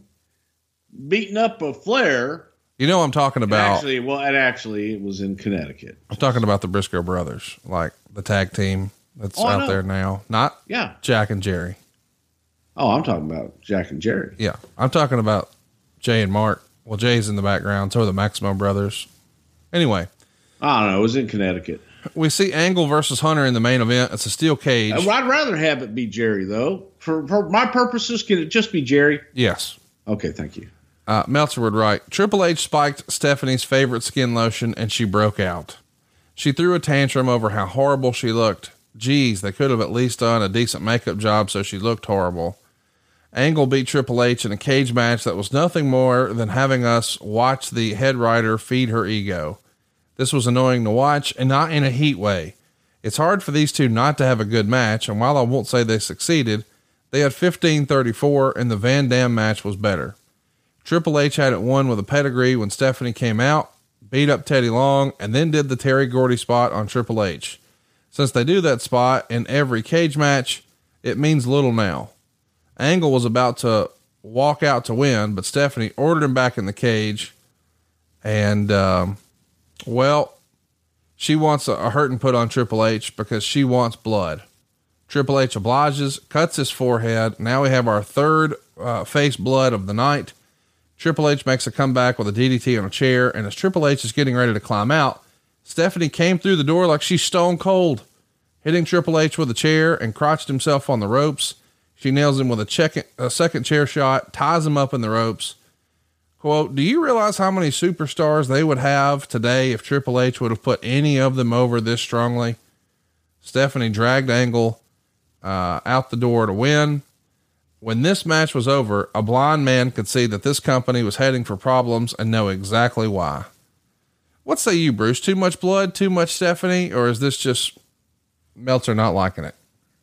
beating up a Flair you know, I'm talking about actually. Well, and actually, it was in Connecticut. I'm talking about the Briscoe brothers, like the tag team that's Oh, out there now. Not Yeah. Jack and Jerry. Oh, I'm talking about Jack and Jerry. Yeah. I'm talking about Jay and Mark. Well, Jay's in the background. So are the Maximo brothers. Anyway, I don't know. It was in Connecticut. we see Angle versus Hunter in the main event. It's a steel cage. Uh, I'd rather have it be Jerry though. For, for my purposes, can it just be Jerry? Yes. Okay, thank you. Uh, Meltzer would write Triple H spiked Stephanie's favorite skin lotion and she broke out. She threw a tantrum over how horrible she looked. Geez, they could have at least done a decent makeup job so she looked horrible. Angle beat Triple H in a cage match that was nothing more than having us watch the head writer feed her ego. This was annoying to watch and not in a heat way. It's hard for these two not to have a good match, and while I won't say they succeeded, they had 15 34 and the Van Dam match was better. Triple H had it won with a pedigree when Stephanie came out, beat up Teddy Long, and then did the Terry Gordy spot on Triple H. Since they do that spot in every cage match, it means little now. Angle was about to walk out to win, but Stephanie ordered him back in the cage. And, um, well, she wants a, a hurting put on Triple H because she wants blood. Triple H obliges, cuts his forehead. Now we have our third uh, face blood of the night. Triple H makes a comeback with a DDT on a chair, and as Triple H is getting ready to climb out, Stephanie came through the door like she's stone cold, hitting Triple H with a chair and crotched himself on the ropes. She nails him with a, check, a second chair shot, ties him up in the ropes. Quote, Do you realize how many superstars they would have today if Triple H would have put any of them over this strongly? Stephanie dragged Angle uh, out the door to win. When this match was over, a blind man could see that this company was heading for problems and know exactly why. What say you, Bruce? Too much blood, too much Stephanie, or is this just Meltzer not liking it?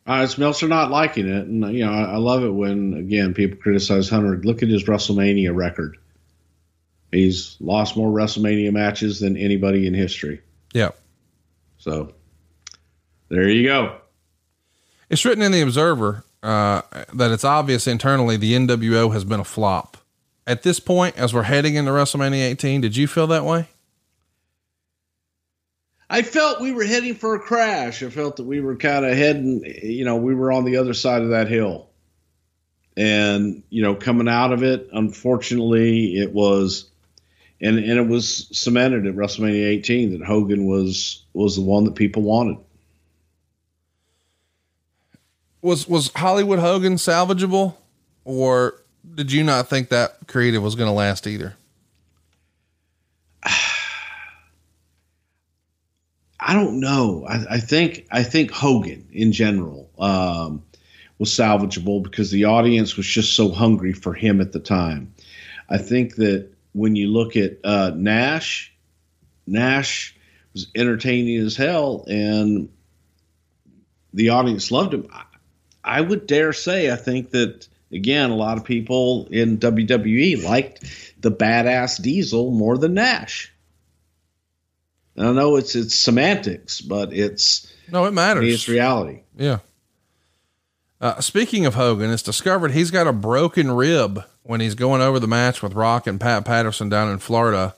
Uh, it's Meltzer not liking it, and you know I, I love it when again people criticize Hunter. Look at his WrestleMania record. He's lost more WrestleMania matches than anybody in history. Yeah. So there you go. It's written in the Observer uh, that it's obvious internally the NWO has been a flop. At this point, as we're heading into WrestleMania 18, did you feel that way? I felt we were heading for a crash. I felt that we were kind of heading, you know, we were on the other side of that hill. And, you know, coming out of it, unfortunately, it was and and it was cemented at WrestleMania 18 that Hogan was was the one that people wanted. Was was Hollywood Hogan salvageable, or did you not think that creative was going to last either? I don't know. I, I think I think Hogan in general um, was salvageable because the audience was just so hungry for him at the time. I think that when you look at uh, Nash, Nash was entertaining as hell, and the audience loved him. I, would dare say I think that again a lot of people in WWE liked the badass Diesel more than Nash. I know it's it's semantics, but it's no, it matters. It's reality. Yeah. Uh, speaking of Hogan, it's discovered he's got a broken rib when he's going over the match with Rock and Pat Patterson down in Florida.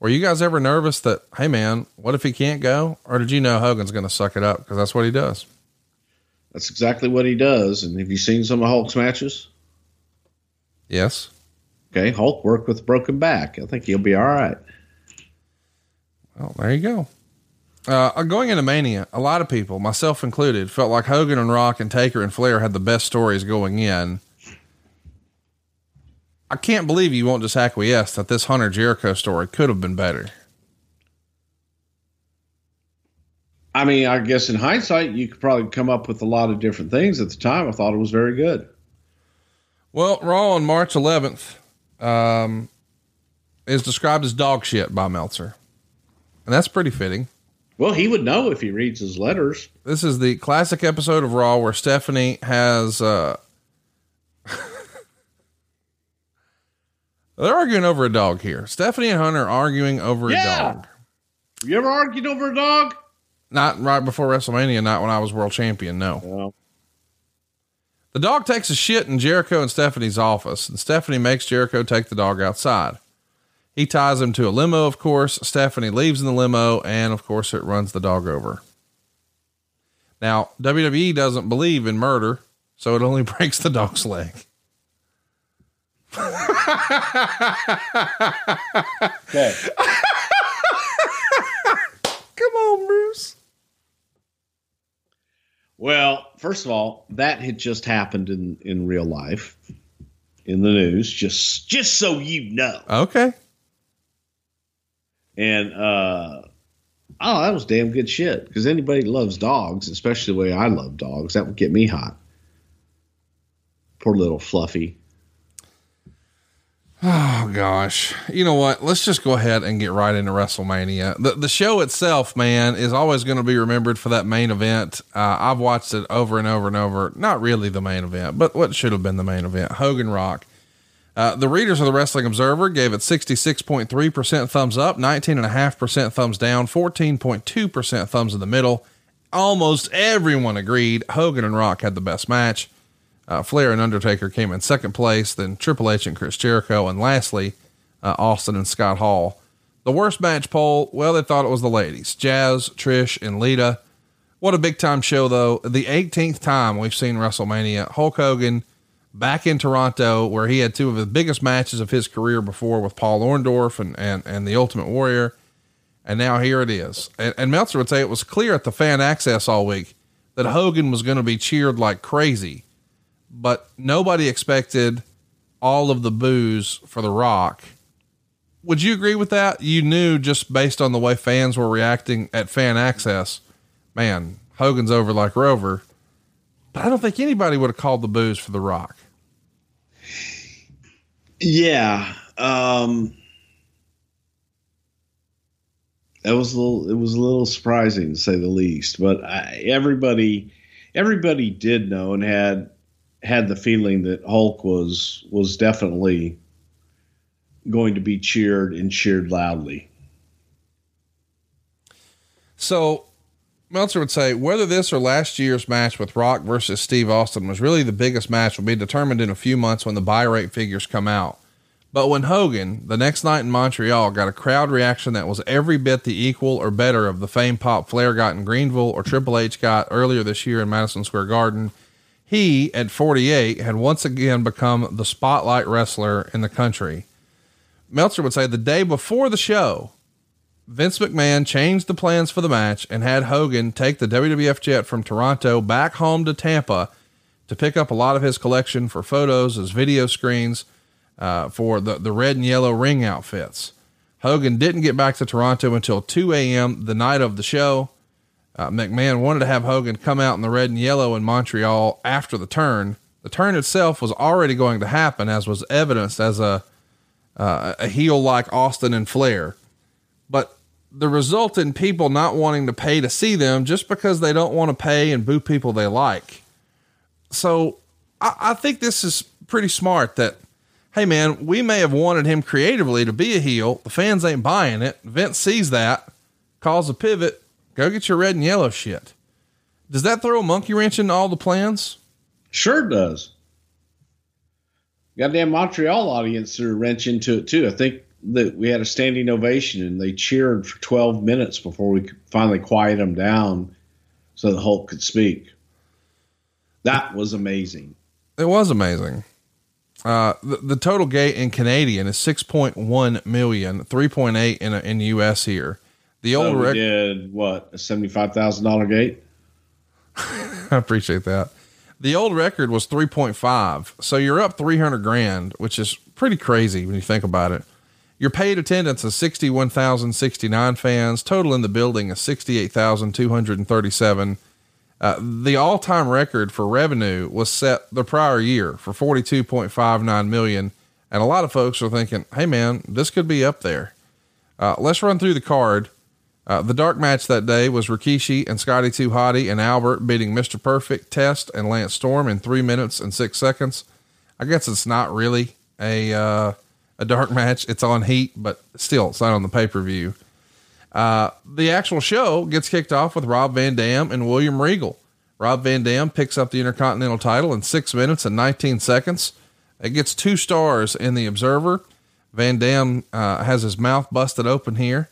Were you guys ever nervous that, hey man, what if he can't go? Or did you know Hogan's going to suck it up because that's what he does? That's exactly what he does. And have you seen some of Hulk's matches? Yes. Okay, Hulk worked with a broken back. I think he'll be all right. Well, there you go. Uh, going into Mania, a lot of people, myself included, felt like Hogan and Rock and Taker and Flair had the best stories going in. I can't believe you won't just acquiesce that this Hunter Jericho story could have been better. I mean, I guess in hindsight, you could probably come up with a lot of different things. At the time, I thought it was very good. Well, Raw on March 11th um, is described as dog shit by Meltzer. And that's pretty fitting. Well, he would know if he reads his letters. This is the classic episode of Raw where Stephanie has, uh, they're arguing over a dog here. Stephanie and Hunter are arguing over Yeah. a dog. Have you ever argued over a dog? Not right before WrestleMania, not when I was world champion. No. The dog takes a shit in Jericho and Stephanie's office, and Stephanie makes Jericho take the dog outside. He ties him to a limo, of course. Stephanie leaves in the limo, and of course, it runs the dog over. Now, WWE doesn't believe in murder, so it only breaks the dog's leg. Okay. Come on, Bruce. Well, first of all, that had just happened in in real life, in the news. Just just so you know. Okay. And uh oh, that was damn good shit. Because anybody loves dogs, especially the way I love dogs, that would get me hot. Poor little Fluffy. Oh gosh. You know what? Let's just go ahead and get right into WrestleMania. The the show itself, man, is always going to be remembered for that main event. Uh, I've watched it over and over and over. Not really the main event, but what should have been the main event. Hogan Rock. Uh, the readers of the Wrestling Observer gave it 66.3% thumbs up, 19.5% thumbs down, 14.2% thumbs in the middle. Almost everyone agreed Hogan and Rock had the best match. Uh, Flair and Undertaker came in second place, then Triple H and Chris Jericho, and lastly, uh, Austin and Scott Hall. The worst match poll, well, they thought it was the ladies Jazz, Trish, and Lita. What a big time show, though. The 18th time we've seen WrestleMania. Hulk Hogan back in Toronto, where he had two of the biggest matches of his career before with Paul Orndorff and, and, and the Ultimate Warrior. And now here it is. And, and Meltzer would say it was clear at the fan Axxess all week that Hogan was going to be cheered like crazy but nobody expected all of the booze for The Rock. Would you agree with that? You knew just based on the way fans were reacting at fan Axxess, man, Hogan's over like Rover. But I don't think anybody would have called the booze for The Rock. Yeah. Um that was a little it was a little surprising to say the least but I, everybody everybody did know and had had the feeling that Hulk was was definitely going to be cheered and cheered loudly. So Meltzer would say whether this or last year's match with Rock versus Steve Austin was really the biggest match will be determined in a few months when the buy rate figures come out. But when Hogan, the next night in Montreal, got a crowd reaction that was every bit the equal or better of the fame pop Flair got in Greenville or Triple H got earlier this year in Madison Square Garden, he, at 48, had once again become the spotlight wrestler in the country. Meltzer would say the day before the show, Vince McMahon changed the plans for the match and had Hogan take the WWF jet from Toronto back home to Tampa to pick up a lot of his collection for photos as video screens uh, for the, the red and yellow ring outfits. Hogan didn't get back to Toronto until 2 a.m. the night of the show. Uh, McMahon wanted to have Hogan come out in the red and yellow in Montreal after the turn. The turn itself was already going to happen, as was evidenced as a uh, a heel like Austin and Flair. But the result in people not wanting to pay to see them just because they don't want to pay and boo people they like. So I, I think this is pretty smart that, hey man, we may have wanted him creatively to be a heel. The fans ain't buying it. Vince sees that, calls a pivot, Go get your red and yellow shit. Does that throw a monkey wrench into all the plans? Sure does. Goddamn Montreal audience threw a wrench into it too. I think that we had a standing ovation and they cheered for 12 minutes before we could finally quiet them down so the Hulk could speak. That was amazing. It was amazing. Uh, the, the total gate in Canadian is 6.1 million, 3.8 in, in US here. The old so record did what a seventy-five thousand dollar gate. I appreciate that. The old record was 3.5. So you're up 300 grand, which is pretty crazy when you think about it. Your paid attendance is 61,069 fans. Total in the building is 68,237. Uh, the all time record for revenue was set the prior year for 42.59 million. And a lot of folks are thinking, hey man, this could be up there. Uh, let's run through the card. Uh, the dark match that day was Rikishi and Scotty 2 Hotty and Albert beating Mr. Perfect, Test, and Lance Storm in three minutes and six seconds. I guess it's not really a uh, a dark match. It's on Heat, but still, it's not on the pay per view. Uh, the actual show gets kicked off with Rob Van Dam and William Regal. Rob Van Dam picks up the Intercontinental title in six minutes and 19 seconds. It gets two stars in the Observer. Van Dam uh, has his mouth busted open here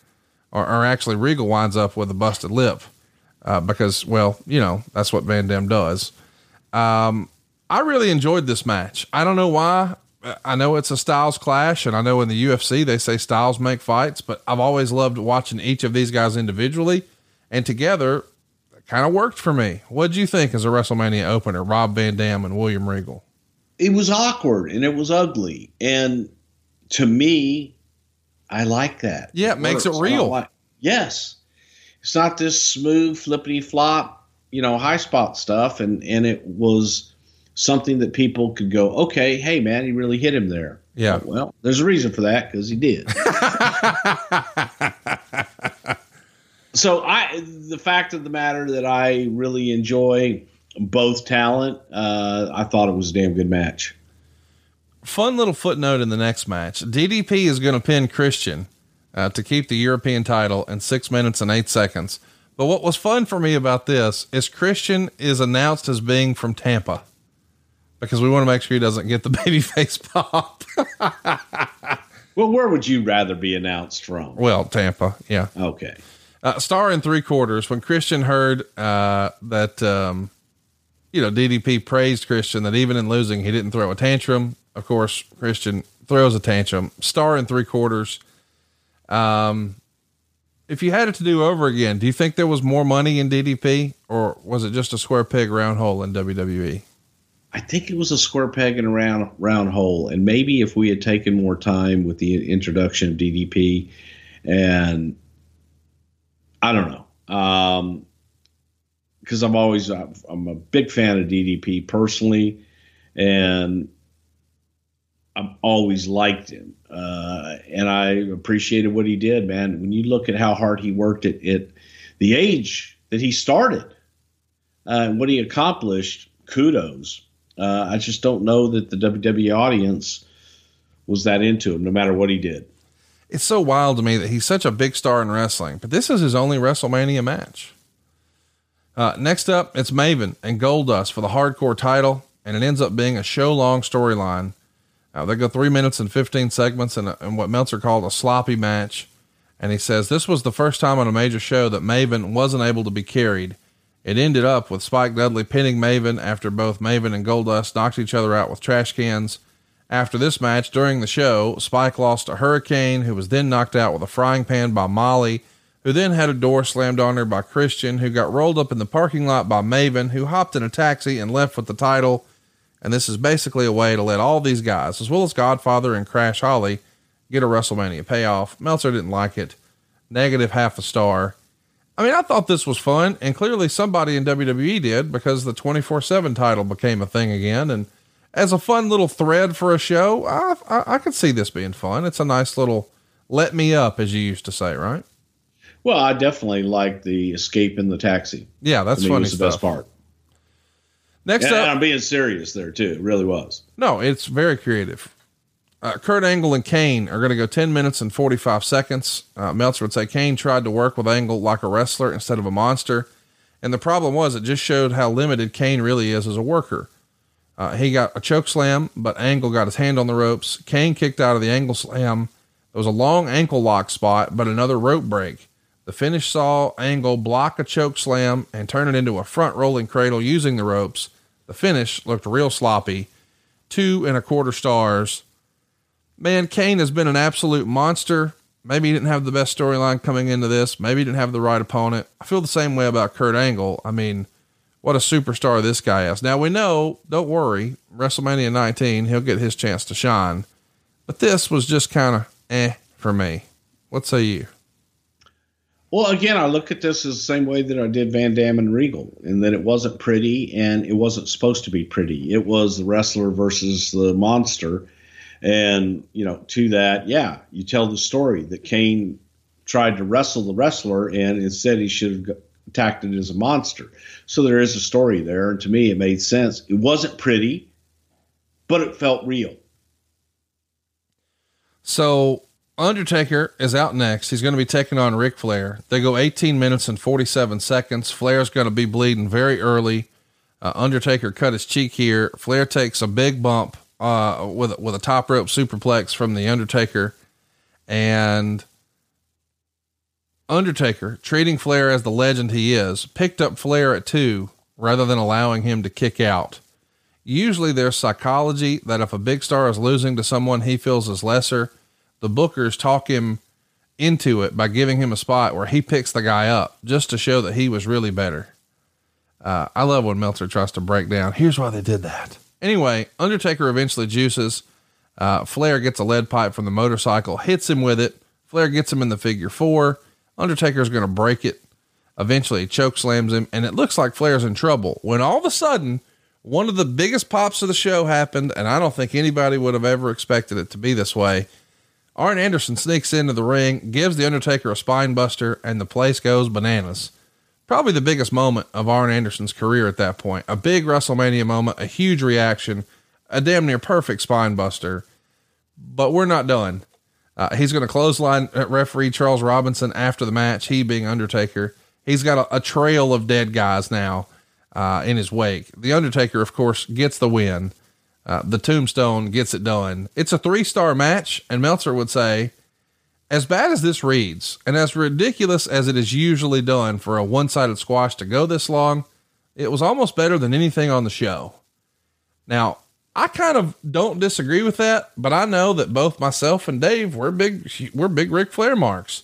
or, or actually Regal winds up with a busted lip. uh, because, well, you know, that's what Van Dam does. Um, I really enjoyed this match. I don't know why. I know it's a styles clash, and I know in the UFC they say styles make fights, but I've always loved watching each of these guys individually and together. Kind of worked for me. What did you think as a WrestleMania opener, Rob Van Dam and William Regal? It was awkward and it was ugly, and to me, I like that. Yeah, it, makes it real. Like, yes, it's not this smooth flippity flop, you know, high spot stuff, and and it was something that people could go, okay, hey man, he really hit him there. Yeah. Well, there's a reason for that because he did. so I, the fact of the matter that I really enjoy both talent, uh, I thought it was a damn good match. Fun little footnote in the next match: DDP is going to pin Christian uh, to keep the European title in six minutes and eight seconds. But what was fun for me about this is Christian is announced as being from Tampa because we want to make sure he doesn't get the baby face pop. well, where would you rather be announced from? Well, Tampa. Yeah. Okay. Uh, star in three quarters. When Christian heard uh, that, um, you know, DDP praised Christian that even in losing, he didn't throw a tantrum. Of course, Christian throws a tantrum. Star in three quarters. Um, if you had it to do over again, do you think there was more money in DDP or was it just a square peg round hole in WWE? I think it was a square peg and a round round hole. And maybe if we had taken more time with the introduction of DDP, and I don't know, um, because I'm always I'm a big fan of DDP personally, and I've always liked him, uh, and I appreciated what he did, man. When you look at how hard he worked at, at the age that he started, uh, and what he accomplished, kudos. Uh, I just don't know that the WWE audience was that into him, no matter what he did. It's so wild to me that he's such a big star in wrestling, but this is his only WrestleMania match. Uh, next up, it's Maven and Goldust for the hardcore title, and it ends up being a show long storyline. Uh, they go three minutes and 15 segments in, a, in what Meltzer called a sloppy match. And he says this was the first time on a major show that Maven wasn't able to be carried it ended up with Spike Dudley pinning Maven after both Maven and Goldust knocked each other out with trash cans. After this match, during the show, Spike lost to Hurricane, who was then knocked out with a frying pan by Molly, who then had a door slammed on her by Christian, who got rolled up in the parking lot by Maven, who hopped in a taxi and left with the title. And this is basically a way to let all these guys, as well as Godfather and Crash Holly, get a WrestleMania payoff. Meltzer didn't like it. Negative half a star. I mean, I thought this was fun, and clearly somebody in WWE did because the 24 7 title became a thing again. And as a fun little thread for a show, I, I, I could see this being fun. It's a nice little let me up, as you used to say, right? Well, I definitely like the escape in the taxi. Yeah, that's funny. Was the best part. Next and up, I'm being serious there too. It really was. No, it's very creative. Uh, Kurt Angle and Kane are going to go 10 minutes and 45 seconds. Uh, Meltzer would say Kane tried to work with Angle like a wrestler instead of a monster. And the problem was it just showed how limited Kane really is as a worker. Uh, he got a choke slam, but Angle got his hand on the ropes. Kane kicked out of the Angle slam. There was a long ankle lock spot, but another rope break. The finish saw Angle block a choke slam and turn it into a front rolling cradle using the ropes. The finish looked real sloppy. Two and a quarter stars man, Kane has been an absolute monster. Maybe he didn't have the best storyline coming into this. Maybe he didn't have the right opponent. I feel the same way about Kurt Angle. I mean, what a superstar this guy is. Now we know, don't worry, WrestleMania 19, he'll get his chance to shine. But this was just kind of eh for me. What say you? Well, again, I look at this as the same way that I did Van Dam and Regal, in that it wasn't pretty and it wasn't supposed to be pretty. It was the wrestler versus the monster and, you know, to that, yeah, you tell the story that Kane tried to wrestle the wrestler and instead he should have attacked it as a monster. So there is a story there. And to me, it made sense. It wasn't pretty, but it felt real. So Undertaker is out next. He's going to be taking on Ric Flair. They go 18 minutes and 47 seconds. Flair's going to be bleeding very early. Uh, Undertaker cut his cheek here. Flair takes a big bump uh, with with a top rope superplex from the Undertaker, and Undertaker, treating Flair as the legend he is, picked up Flair at two rather than allowing him to kick out. Usually there's psychology that if a big star is losing to someone he feels is lesser, the bookers talk him into it by giving him a spot where he picks the guy up just to show that he was really better. Uh, I love when Meltzer tries to break down. Here's why they did that. Anyway, Undertaker eventually juices. Uh, Flair gets a lead pipe from the motorcycle, hits him with it. Flair gets him in the figure four. Undertaker's going to break it. Eventually, choke slams him, and it looks like Flair's in trouble. When all of a sudden, one of the biggest pops of the show happened, and I don't think anybody would have ever expected it to be this way. Arn Anderson sneaks into the ring, gives The Undertaker a spine buster, and the place goes bananas. Probably the biggest moment of Arn Anderson's career at that point. A big WrestleMania moment, a huge reaction, a damn near perfect spine buster. But we're not done. Uh, he's going to clothesline referee Charles Robinson after the match, he being Undertaker. He's got a, a trail of dead guys now uh, in his wake. The Undertaker, of course, gets the win. Uh, the Tombstone gets it done. It's a three star match, and Meltzer would say, as bad as this reads, and as ridiculous as it is usually done for a one sided squash to go this long, it was almost better than anything on the show. Now, I kind of don't disagree with that, but I know that both myself and Dave we're big we're big Ric Flair marks.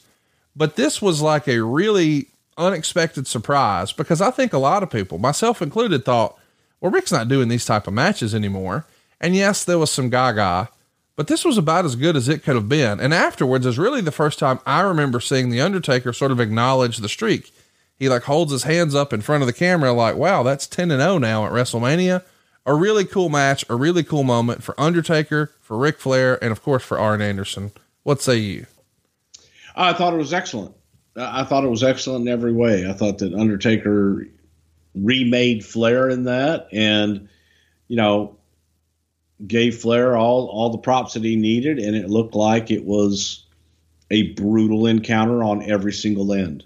But this was like a really unexpected surprise because I think a lot of people, myself included, thought, well, Rick's not doing these type of matches anymore. And yes, there was some gaga, but this was about as good as it could have been. And afterwards is really the first time I remember seeing the Undertaker sort of acknowledge the streak. He like holds his hands up in front of the camera, like, wow, that's 10 and 0 now at WrestleMania. A really cool match, a really cool moment for Undertaker, for Ric Flair, and of course for Arn Anderson. What say you? I thought it was excellent. I thought it was excellent in every way. I thought that Undertaker remade Flair in that, and you know, gave Flair all all the props that he needed, and it looked like it was a brutal encounter on every single end.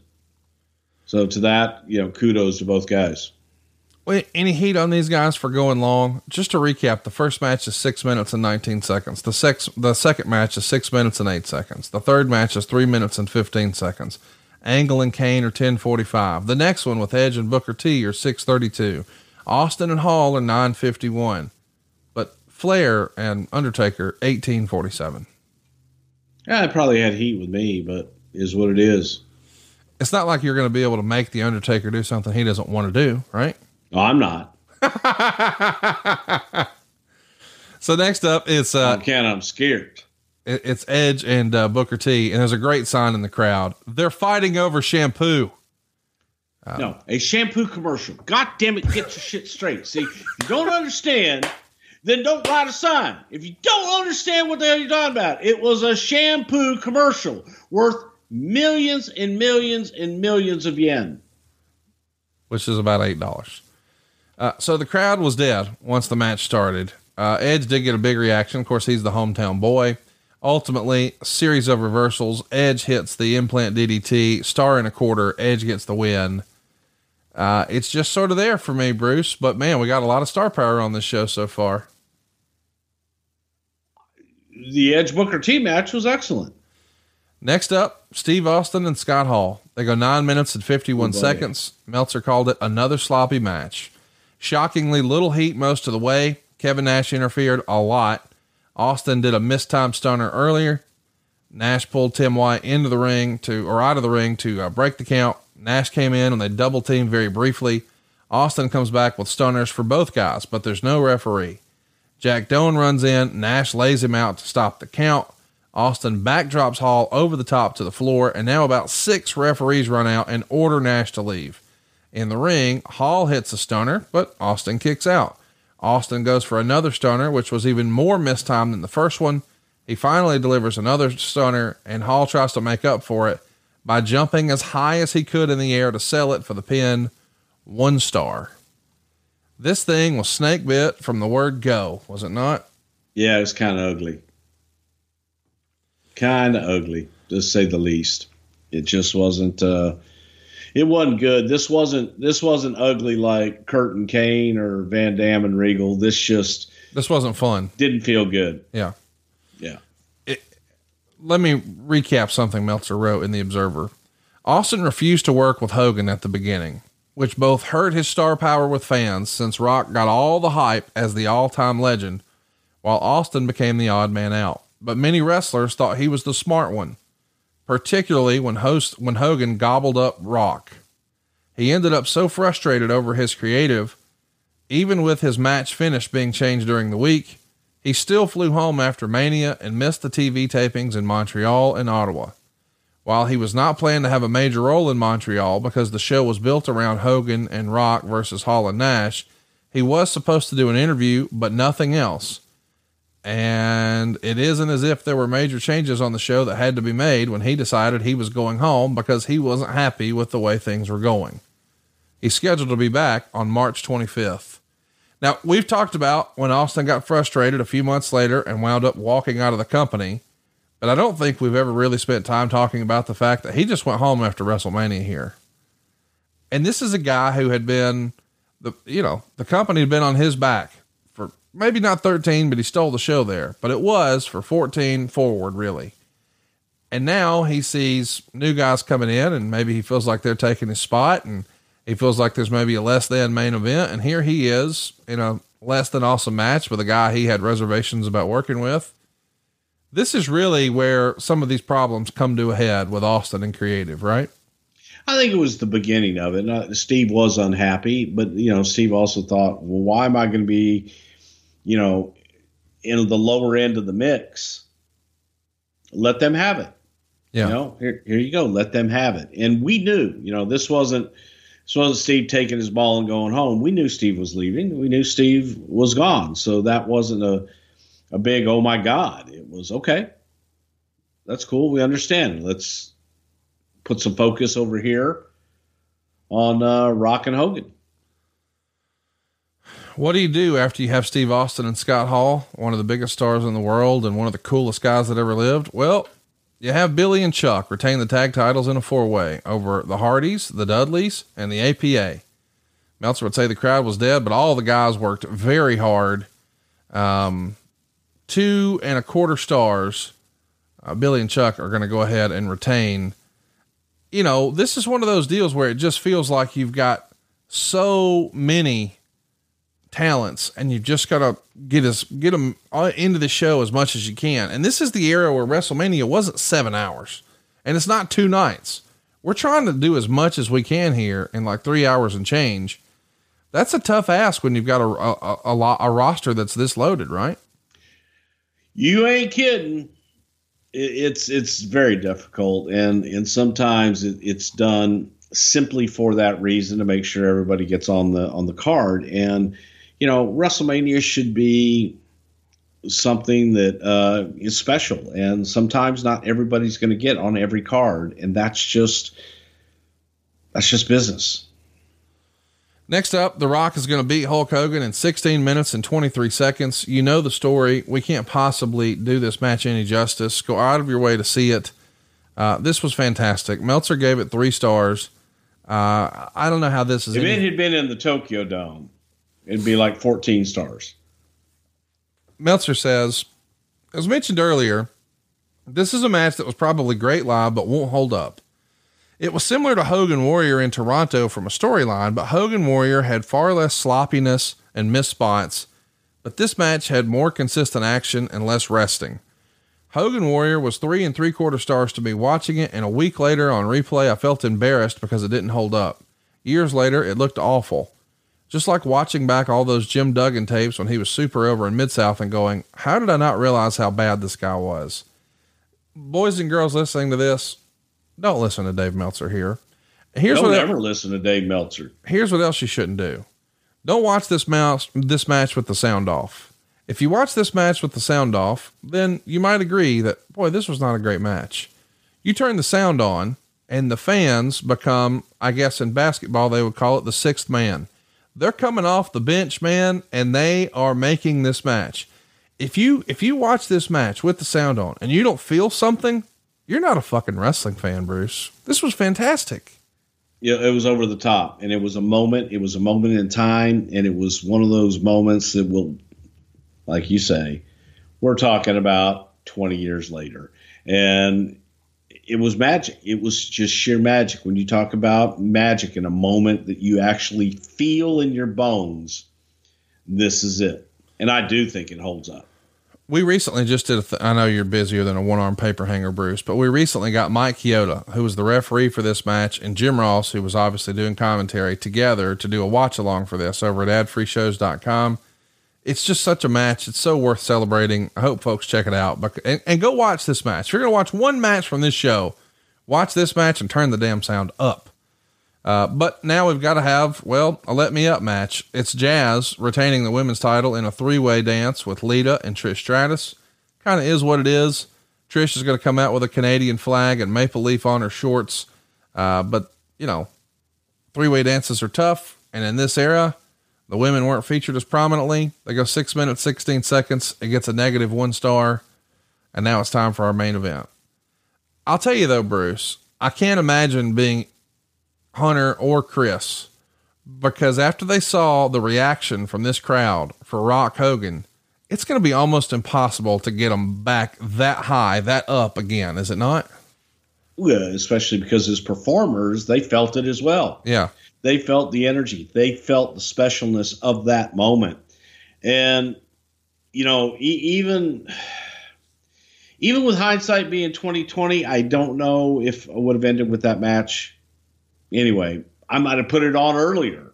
So to that, you know, kudos to both guys. Wait, any heat on these guys for going long? Just to recap, the first match is six minutes and 19 seconds. The sex, the second match is six minutes and eight seconds. The third match is three minutes and 15 seconds. Angle and Kane are 1045. The next one with Edge and Booker T are 632. Austin and Hall are 951. But Flair and Undertaker 1847. Yeah, it probably had heat with me, but is what it is. It's not like you're going to be able to make the Undertaker do something he doesn't want to do, right? No, I'm not. so next up is uh, I can't. I'm scared. It- it's Edge and uh, Booker T, and there's a great sign in the crowd. They're fighting over shampoo. no, a shampoo commercial. God damn it, get your shit straight. See, if you don't understand, then don't write a sign. If you don't understand what the hell you're talking about, it was a shampoo commercial worth millions and millions and millions of yen. which is about eight dollars. Uh, so the crowd was dead once the match started. Uh, Edge did get a big reaction. Of course, he's the hometown boy. Ultimately, a series of reversals. Edge hits the implant DDT, star and a quarter. Edge gets the win. Uh, it's just sort of there for me, Bruce. But man, we got a lot of star power on this show so far. The Edge Booker T match was excellent. Next up, Steve Austin and Scott Hall. They go nine minutes and 51 Oh, seconds. Meltzer called it another sloppy match. Shockingly little heat most of the way. Kevin Nash interfered a lot. Austin did a mistime stunner earlier. Nash pulled Tim White into the ring to, or out of the ring to uh, break the count. Nash came in and they double teamed very briefly. Austin comes back with stunners for both guys, but there's no referee. Jack Doan runs in. Nash lays him out to stop the count. Austin backdrops Hall over the top to the floor, and now about six referees run out and order Nash to leave. In the ring, Hall hits a stunner, but Austin kicks out. Austin goes for another stunner, which was even more mistimed than the first one. He finally delivers another stunner, and Hall tries to make up for it by jumping as high as he could in the air to sell it for the pin. One star. This thing was snake bit from the word go, was it not? Yeah, it was kind of ugly. Kind of ugly, to say the least. It just wasn't. uh It wasn't good. This wasn't. This wasn't ugly like Kurt and Kane or Van Dam and Regal. This just This wasn't fun. didn't feel good. Yeah. Yeah. let me recap something Meltzer wrote in the Observer. Austin refused to work with Hogan at the beginning, which both hurt his star power with fans since Rock got all the hype as the all time legend, while Austin became the odd man out. But many wrestlers thought he was the smart one, particularly when host when Hogan gobbled up Rock. He ended up so frustrated over his creative, even with his match finish being changed during the week, he still flew home after Mania and missed the TV tapings in Montreal and Ottawa. While he was not planning to have a major role in Montreal because the show was built around Hogan and Rock versus Hall and Nash, he was supposed to do an interview, but nothing else. And it isn't as if there were major changes on the show that had to be made when he decided he was going home because he wasn't happy with the way things were going. He's scheduled to be back on March 25th. Now, we've talked about when Austin got frustrated a few months later and wound up walking out of the company, but I don't think we've ever really spent time talking about the fact that he just went home after WrestleMania here. And this is a guy who had been the, you know, the company had been on his back for maybe not 13, but he stole the show there, but it was for 14 forward, really. And now he sees new guys coming in and maybe he feels like they're taking his spot and he feels like there's maybe a less than main event. And here he is in a less than awesome match with a guy he had reservations about working with. This is really where some of these problems come to a head with Austin and creative, right? I think it was the beginning of it. Steve was unhappy, but you know, Steve also thought, well, why am I going to be, you know, in the lower end of the mix? Let them have it. Yeah. You know, here, here you go. Let them have it. And we knew, you know, this wasn't this wasn't Steve taking his ball and going home. We knew Steve was leaving. We knew Steve was gone. So that wasn't a a big oh my god. It was okay. That's cool. We understand. Let's put some focus over here on uh, Rock and Hogan. What do you do after you have Steve Austin and Scott Hall, one of the biggest stars in the world and one of the coolest guys that ever lived? Well, you have Billy and Chuck retain the tag titles in a four way over the Hardys, the Dudleys, and the APA. Meltzer would say the crowd was dead, but all the guys worked very hard. Um, two and a quarter stars. Uh, Billy and Chuck are going to go ahead and retain. You know, this is one of those deals where it just feels like you've got so many talents and you've just got to get us get them uh, into the show as much as you can. And this is the era where WrestleMania wasn't seven hours and it's not two nights. We're trying to do as much as we can here in like three hours and change. That's a tough ask when you've got a, a, a, a roster that's this loaded, right? You ain't kidding. It's it's very difficult, and and sometimes it, it's done simply for that reason to make sure everybody gets on the on the card. And you know, WrestleMania should be something that uh, is special, and sometimes not everybody's going to get on every card, and that's just that's just business. Next up, The Rock is going to beat Hulk Hogan in 16 minutes and 23 seconds. You know the story. We can't possibly do this match any justice. Go out of your way to see it. Uh, this was fantastic. Meltzer gave it three stars. Uh, I don't know how this is. If any- it had been in the Tokyo Dome, it'd be like 14 stars. Meltzer says, as mentioned earlier, this is a match that was probably great live, but won't hold up. It was similar to Hogan Warrior in Toronto from a storyline, but Hogan Warrior had far less sloppiness and missed spots, but this match had more consistent action and less resting. Hogan Warrior was three and three quarter stars to me watching it, and a week later on replay, I felt embarrassed because it didn't hold up. Years later, it looked awful. Just like watching back all those Jim Duggan tapes when he was super over in Mid South and going, how did I not realize how bad this guy was? Boys and girls listening to this, don't listen to Dave Meltzer here. Here's don't what ever listen to Dave Meltzer. Here's what else you shouldn't do. Don't watch this mouse this match with the sound off. If you watch this match with the sound off, then you might agree that boy, this was not a great match. You turn the sound on, and the fans become, I guess in basketball they would call it the sixth man. They're coming off the bench, man, and they are making this match. If you if you watch this match with the sound on and you don't feel something, you're not a fucking wrestling fan, Bruce. This was fantastic. Yeah, it was over the top, and it was a moment. It was a moment in time, and it was one of those moments that will, like you say, we're talking about 20 years later, and it was magic. It was just sheer magic. When you talk about magic in a moment that you actually feel in your bones, this is it. And I do think it holds up. We recently just did th- I know you're busier than a one arm paper hanger, Bruce, but we recently got Mike Chioda, who was the referee for this match, and Jim Ross, who was obviously doing commentary together to do a watch along for this over at adfreeshows.com. It's just such a match. It's so worth celebrating. I hope folks check it out. But, and, and go watch this match. If you're going to watch one match from this show, watch this match and turn the damn sound up. Uh, but now we've got to have, well, a let me up match. It's Jazz retaining the women's title in a three way dance with Lita and Trish Stratus. Kind of is what it is. Trish is going to come out with a Canadian flag and maple leaf on her shorts. Uh, but, you know, three way dances are tough. And in this era, the women weren't featured as prominently. They go six minutes, 16 seconds. It gets a negative one star. And now it's time for our main event. I'll tell you though, Bruce, I can't imagine being Hunter or Chris because after they saw the reaction from this crowd for Rock Hogan, it's going to be almost impossible to get them back that high, that up again, is it not? Yeah, especially because as performers, they felt it as well. Yeah. They felt the energy, they felt the specialness of that moment. And, you know, e- even. Even with hindsight being 2020, I don't know if I would have ended with that match anyway, I might have put it on earlier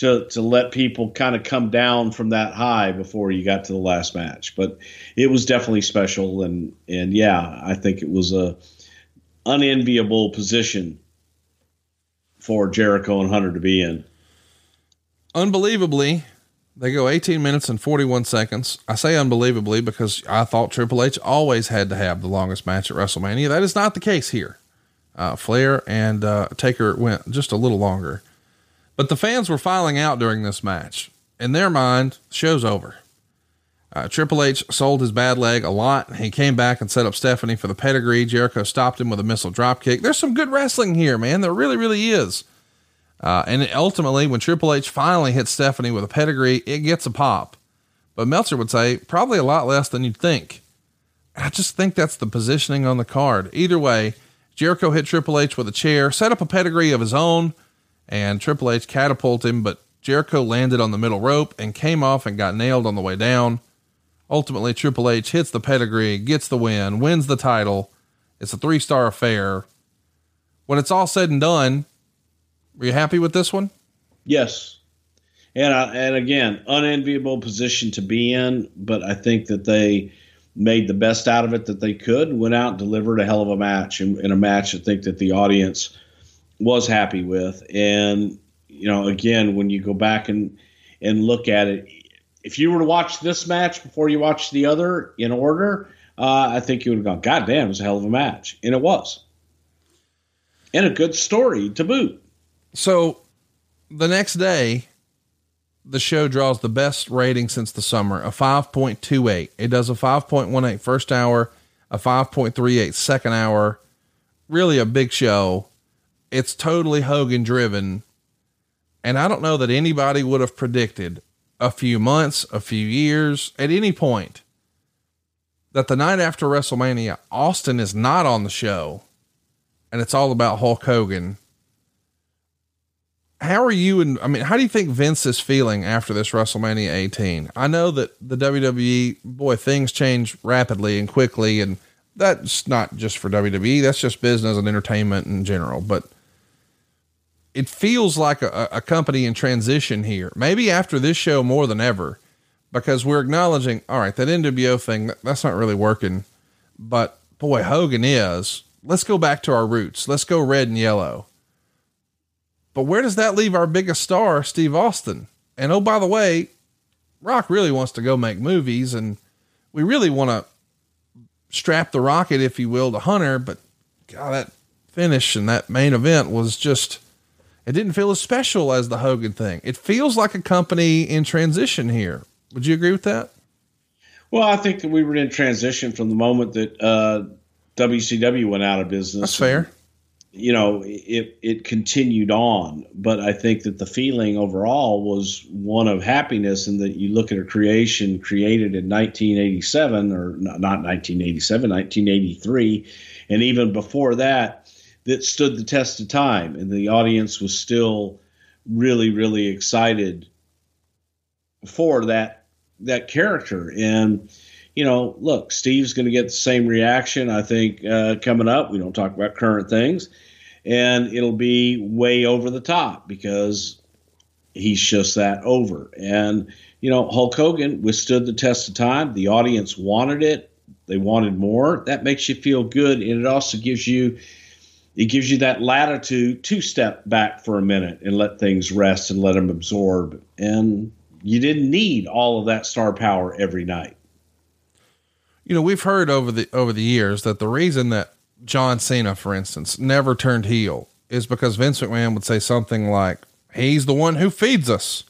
to to let people kind of come down from that high before you got to the last match. But it was definitely special, and and yeah, I think it was a unenviable position for Jericho and Hunter to be in. Unbelievably, they go 18 minutes and 41 seconds. I say unbelievably because I thought Triple H always had to have the longest match at WrestleMania. That is not the case here. Uh, Flair and uh, Taker went just a little longer, but the fans were filing out during this match. In their mind, show's over. Uh, Triple H sold his bad leg a lot. He came back and set up Stephanie for the pedigree. Jericho stopped him with a missile dropkick. There's some good wrestling here, man. There really, really is. Uh, and ultimately, when Triple H finally hits Stephanie with a pedigree, it gets a pop. But Meltzer would say probably a lot less than you'd think. I just think that's the positioning on the card. Either way, Jericho hit Triple H with a chair, set up a pedigree of his own, and Triple H catapulted him, but Jericho landed on the middle rope and came off and got nailed on the way down. Ultimately, Triple H hits the pedigree, gets the win, wins the title. It's a three star affair. When it's all said and done, were you happy with this one? Yes. And, uh, and again, unenviable position to be in, but I think that they made the best out of it that they could, went out and delivered a hell of a match in, a match I think that the audience was happy with. And, you know, again, when you go back and, and look at it, if you were to watch this match before you watch the other in order, uh, I think you would have gone, God damn, it was a hell of a match. And it was. And a good story to boot. So the next day, the show draws the best rating since the summer, a 5.28. It does a 5.18 first hour, a 5.38 second hour. Really a big show. It's totally Hogan driven. And I don't know that anybody would have predicted a few months, a few years, at any point that the night after WrestleMania, Austin is not on the show and it's all about Hulk Hogan how are you and I mean, how do you think Vince is feeling after this WrestleMania 18? I know that the WWE, boy, things change rapidly and quickly, and that's not just for WWE, that's just business and entertainment in general. But it feels like a, a company in transition here, maybe after this show more than ever, because we're acknowledging, all right, that NWO thing, that, that's not really working. But boy, Hogan is. Let's go back to our roots. Let's go red and yellow but where does that leave our biggest star, Steve Austin? And oh, by the way, Rock really wants to go make movies, and we really want to strap the rocket, if you will, to Hunter. But God, that finish and that main event was just, it didn't feel as special as the Hogan thing. It feels like a company in transition here. Would you agree with that? Well, I think that we were in transition from the moment that uh, WCW went out of business. That's fair you know, it it continued on, but I think that the feeling overall was one of happiness, and that you look at a creation created in 1987 or not 1987, 1983, and even before that, that stood the test of time, and the audience was still really, really excited for that that character. And you know, look, Steve's going to get the same reaction. I think uh, coming up, we don't talk about current things, and it'll be way over the top because he's just that over. And you know, Hulk Hogan withstood the test of time. The audience wanted it; they wanted more. That makes you feel good, and it also gives you it gives you that latitude to step back for a minute and let things rest and let them absorb. And you didn't need all of that star power every night. You know, we've heard over the over the years that the reason that John Cena, for instance, never turned heel is because Vince McMahon would say something like, "He's the one who feeds us."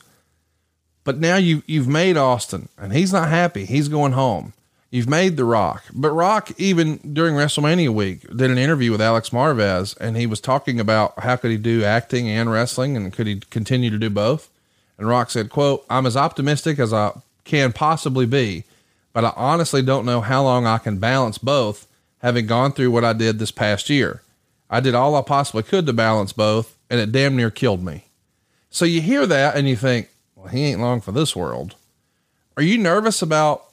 But now you you've made Austin, and he's not happy. He's going home. You've made The Rock, but Rock even during WrestleMania week did an interview with Alex Marvez, and he was talking about how could he do acting and wrestling, and could he continue to do both. And Rock said, "quote I'm as optimistic as I can possibly be, but I honestly don't know how long I can balance both, having gone through what I did this past year. I did all I possibly could to balance both, and it damn near killed me." So you hear that, and you think, "Well, he ain't long for this world." Are you nervous about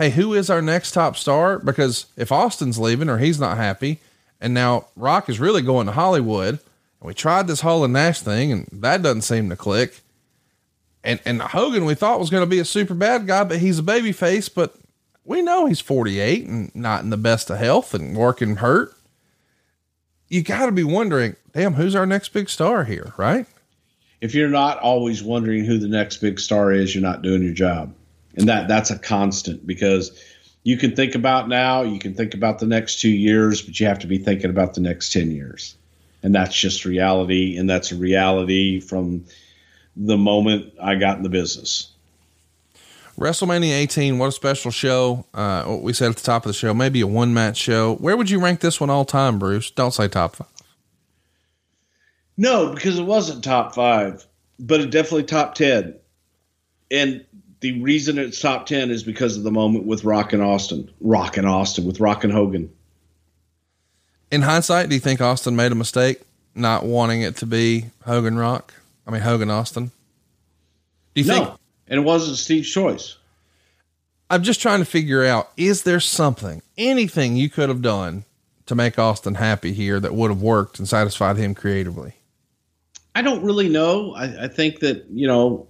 hey, who is our next top star? Because if Austin's leaving or he's not happy, and now Rock is really going to Hollywood, and we tried this Hall and Nash thing, and that doesn't seem to click. And and Hogan we thought was going to be a super bad guy, but he's a baby face, but we know he's 48 and not in the best of health and working hurt. You got to be wondering, damn, who's our next big star here, right? If you're not always wondering who the next big star is, you're not doing your job and that that's a constant because you can think about now, you can think about the next two years, but you have to be thinking about the next ten years, and that's just reality, and that's a reality from the moment I got in the business. WrestleMania 18, what a special show. Uh, what we said at the top of the show, maybe a one match show. Where would you rank this one all time, Bruce? Don't say top five. No, because it wasn't top five, but it definitely top 10. And the reason it's top 10 is because of the moment with Rock and Austin. Rock and Austin, with Rock and Hogan. In hindsight, do you think Austin made a mistake not wanting it to be Hogan Rock? I mean, Hogan Austin? Do you no, think? And it wasn't Steve's choice. I'm just trying to figure out is there something, anything you could have done to make Austin happy here that would have worked and satisfied him creatively? I don't really know. I, I think that, you know,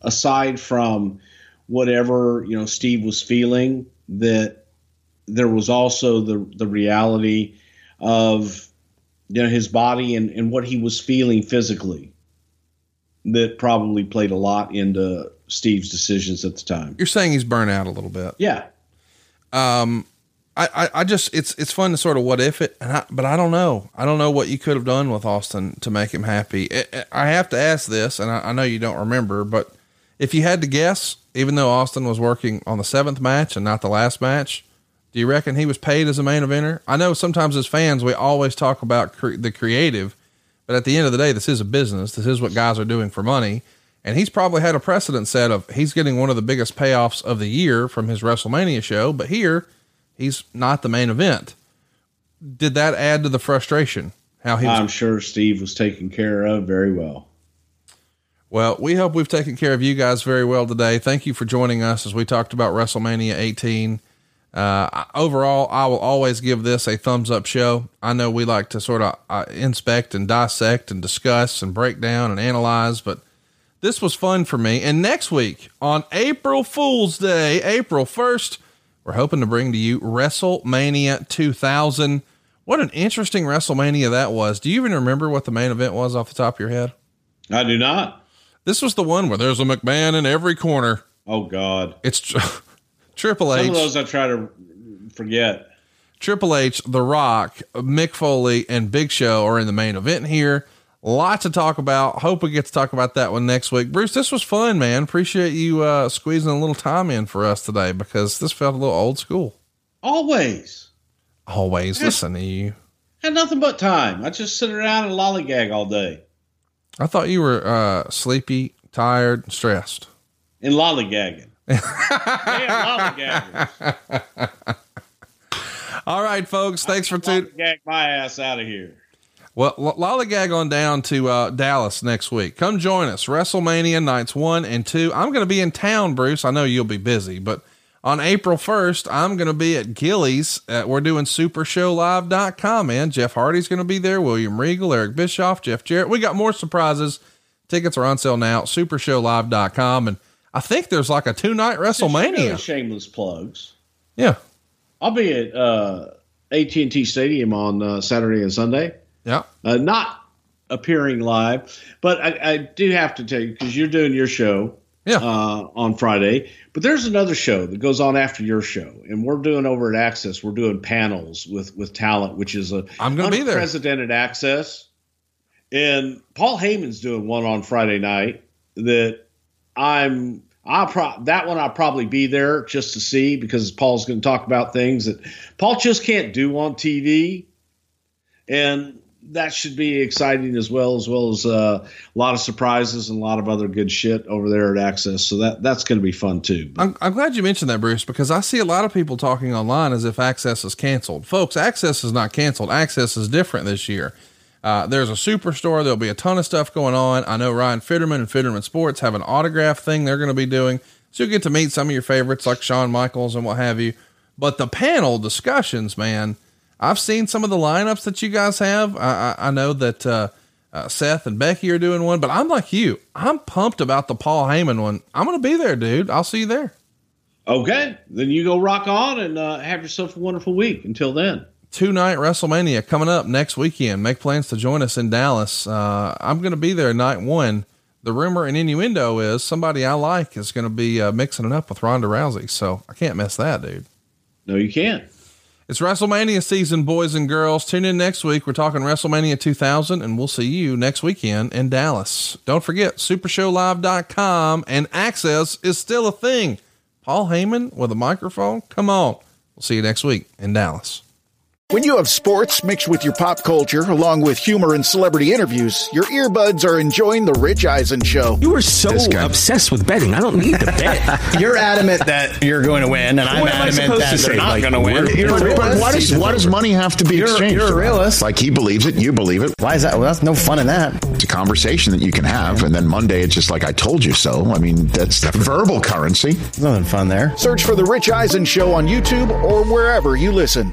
aside from whatever you know Steve was feeling, that there was also the the reality of you know his body and, and what he was feeling physically that probably played a lot into Steve's decisions at the time. You're saying he's burnt out a little bit. Yeah. Um, I, I, I just it's it's fun to sort of what if it, and I, but I don't know. I don't know what you could have done with Austin to make him happy. I have to ask this, and I, I know you don't remember, but if you had to guess, even though Austin was working on the seventh match and not the last match, do you reckon he was paid as a main eventer? I know sometimes as fans, we always talk about cre- the creative, but at the end of the day, this is a business. This is what guys are doing for money. And he's probably had a precedent set of he's getting one of the biggest payoffs of the year from his WrestleMania show, but here he's not the main event. Did that add to the frustration? How he I'm sure Steve was taken care of very well. Well, we hope we've taken care of you guys very well today. Thank you for joining us as we talked about WrestleMania 18. Uh, overall, I will always give this a thumbs up show. I know we like to sort of uh, inspect and dissect and discuss and break down and analyze, but this was fun for me. And next week on April Fool's Day, April 1st, we're hoping to bring to you WrestleMania 2000. What an interesting WrestleMania that was. Do you even remember what the main event was off the top of your head? I do not. This was the one where there's a McMahon in every corner. Oh God, it's Triple H. Some of those I try to forget. Triple H, The Rock, Mick Foley, and Big Show are in the main event here. Lots to talk about. Hope we get to talk about that one next week. Bruce, this was fun, man. Appreciate you uh, squeezing a little time in for us today because this felt a little old school. Always. Always listen to you. Had nothing but time. I just sit around and lollygag all day. I thought you were uh, sleepy, tired, and stressed. And lollygagging. All right, folks. Thanks for tuning. Gag my ass out of here. Well, l- lollygag on down to uh, Dallas next week. Come join us. WrestleMania nights one and two. I'm going to be in town, Bruce. I know you'll be busy, but on April 1st, I'm going to be at Gilley's. Uh, we're doing supershowlive.com, man. Jeff Hardy's going to be there. William Regal, Eric Bischoff, Jeff Jarrett. We got more surprises. Tickets are on sale now at supershowlive.com. And I think there's like a two night WrestleMania. Shameless plugs. Yeah. I'll be at uh, AT&T Stadium on uh, Saturday and Sunday. Yeah. Uh, not appearing live, but I, I do have to tell you because you're doing your show yeah. uh, on Friday. But there's another show that goes on after your show, and we're doing over at Axxess. We're doing panels with with talent, which is a I'm gonna be there. unprecedented access. And Paul Heyman's doing one on Friday night that I'm I pro that one I'll probably be there just to see because Paul's going to talk about things that Paul just can't do on TV, and that should be exciting as well as well as uh, a lot of surprises and a lot of other good shit over there at Axxess. So that that's going to be fun too. I'm, I'm glad you mentioned that, Bruce, because I see a lot of people talking online as if Axxess is canceled. Folks, Axxess is not canceled. Axxess is different this year. Uh, there's a superstore. There'll be a ton of stuff going on. I know Ryan Fitterman and Fitterman Sports have an autograph thing they're going to be doing. So you'll get to meet some of your favorites like Shawn Michaels and what have you. But the panel discussions, man, I've seen some of the lineups that you guys have. I, I, I know that uh, uh, Seth and Becky are doing one, but I'm like you. I'm pumped about the Paul Heyman one. I'm going to be there, dude. I'll see you there. Okay, then you go rock on and uh, have yourself a wonderful week. Until then. Two night WrestleMania coming up next weekend. Make plans to join us in Dallas. Uh, I'm going to be there night one. The rumor and innuendo is somebody I like is going to be uh, mixing it up with Ronda Rousey. So I can't miss that, dude. No, you can't. It's WrestleMania season, boys and girls. Tune in next week. We're talking WrestleMania 2000, and we'll see you next weekend in Dallas. Don't forget, supershowlive.com and Axxess is still a thing. Paul Heyman with a microphone? Come on. We'll see you next week in Dallas. When you have sports mixed with your pop culture, along with humor and celebrity interviews, your earbuds are enjoying The Rich Eisen Show. You are so obsessed with betting. I don't need to bet. You're adamant that you're going to win, and I'm What adamant that to they're not Like, going to win. we're- You're a why does- why does money have to be You're- exchanged? you're a for that? realist. Like he believes it, you believe it. Why is that? Well, that's no fun in that. It's a conversation that you can have, and then Monday it's just like I told you so. I mean, that's verbal currency. There's nothing fun there. Search for The Rich Eisen Show on YouTube or wherever you listen.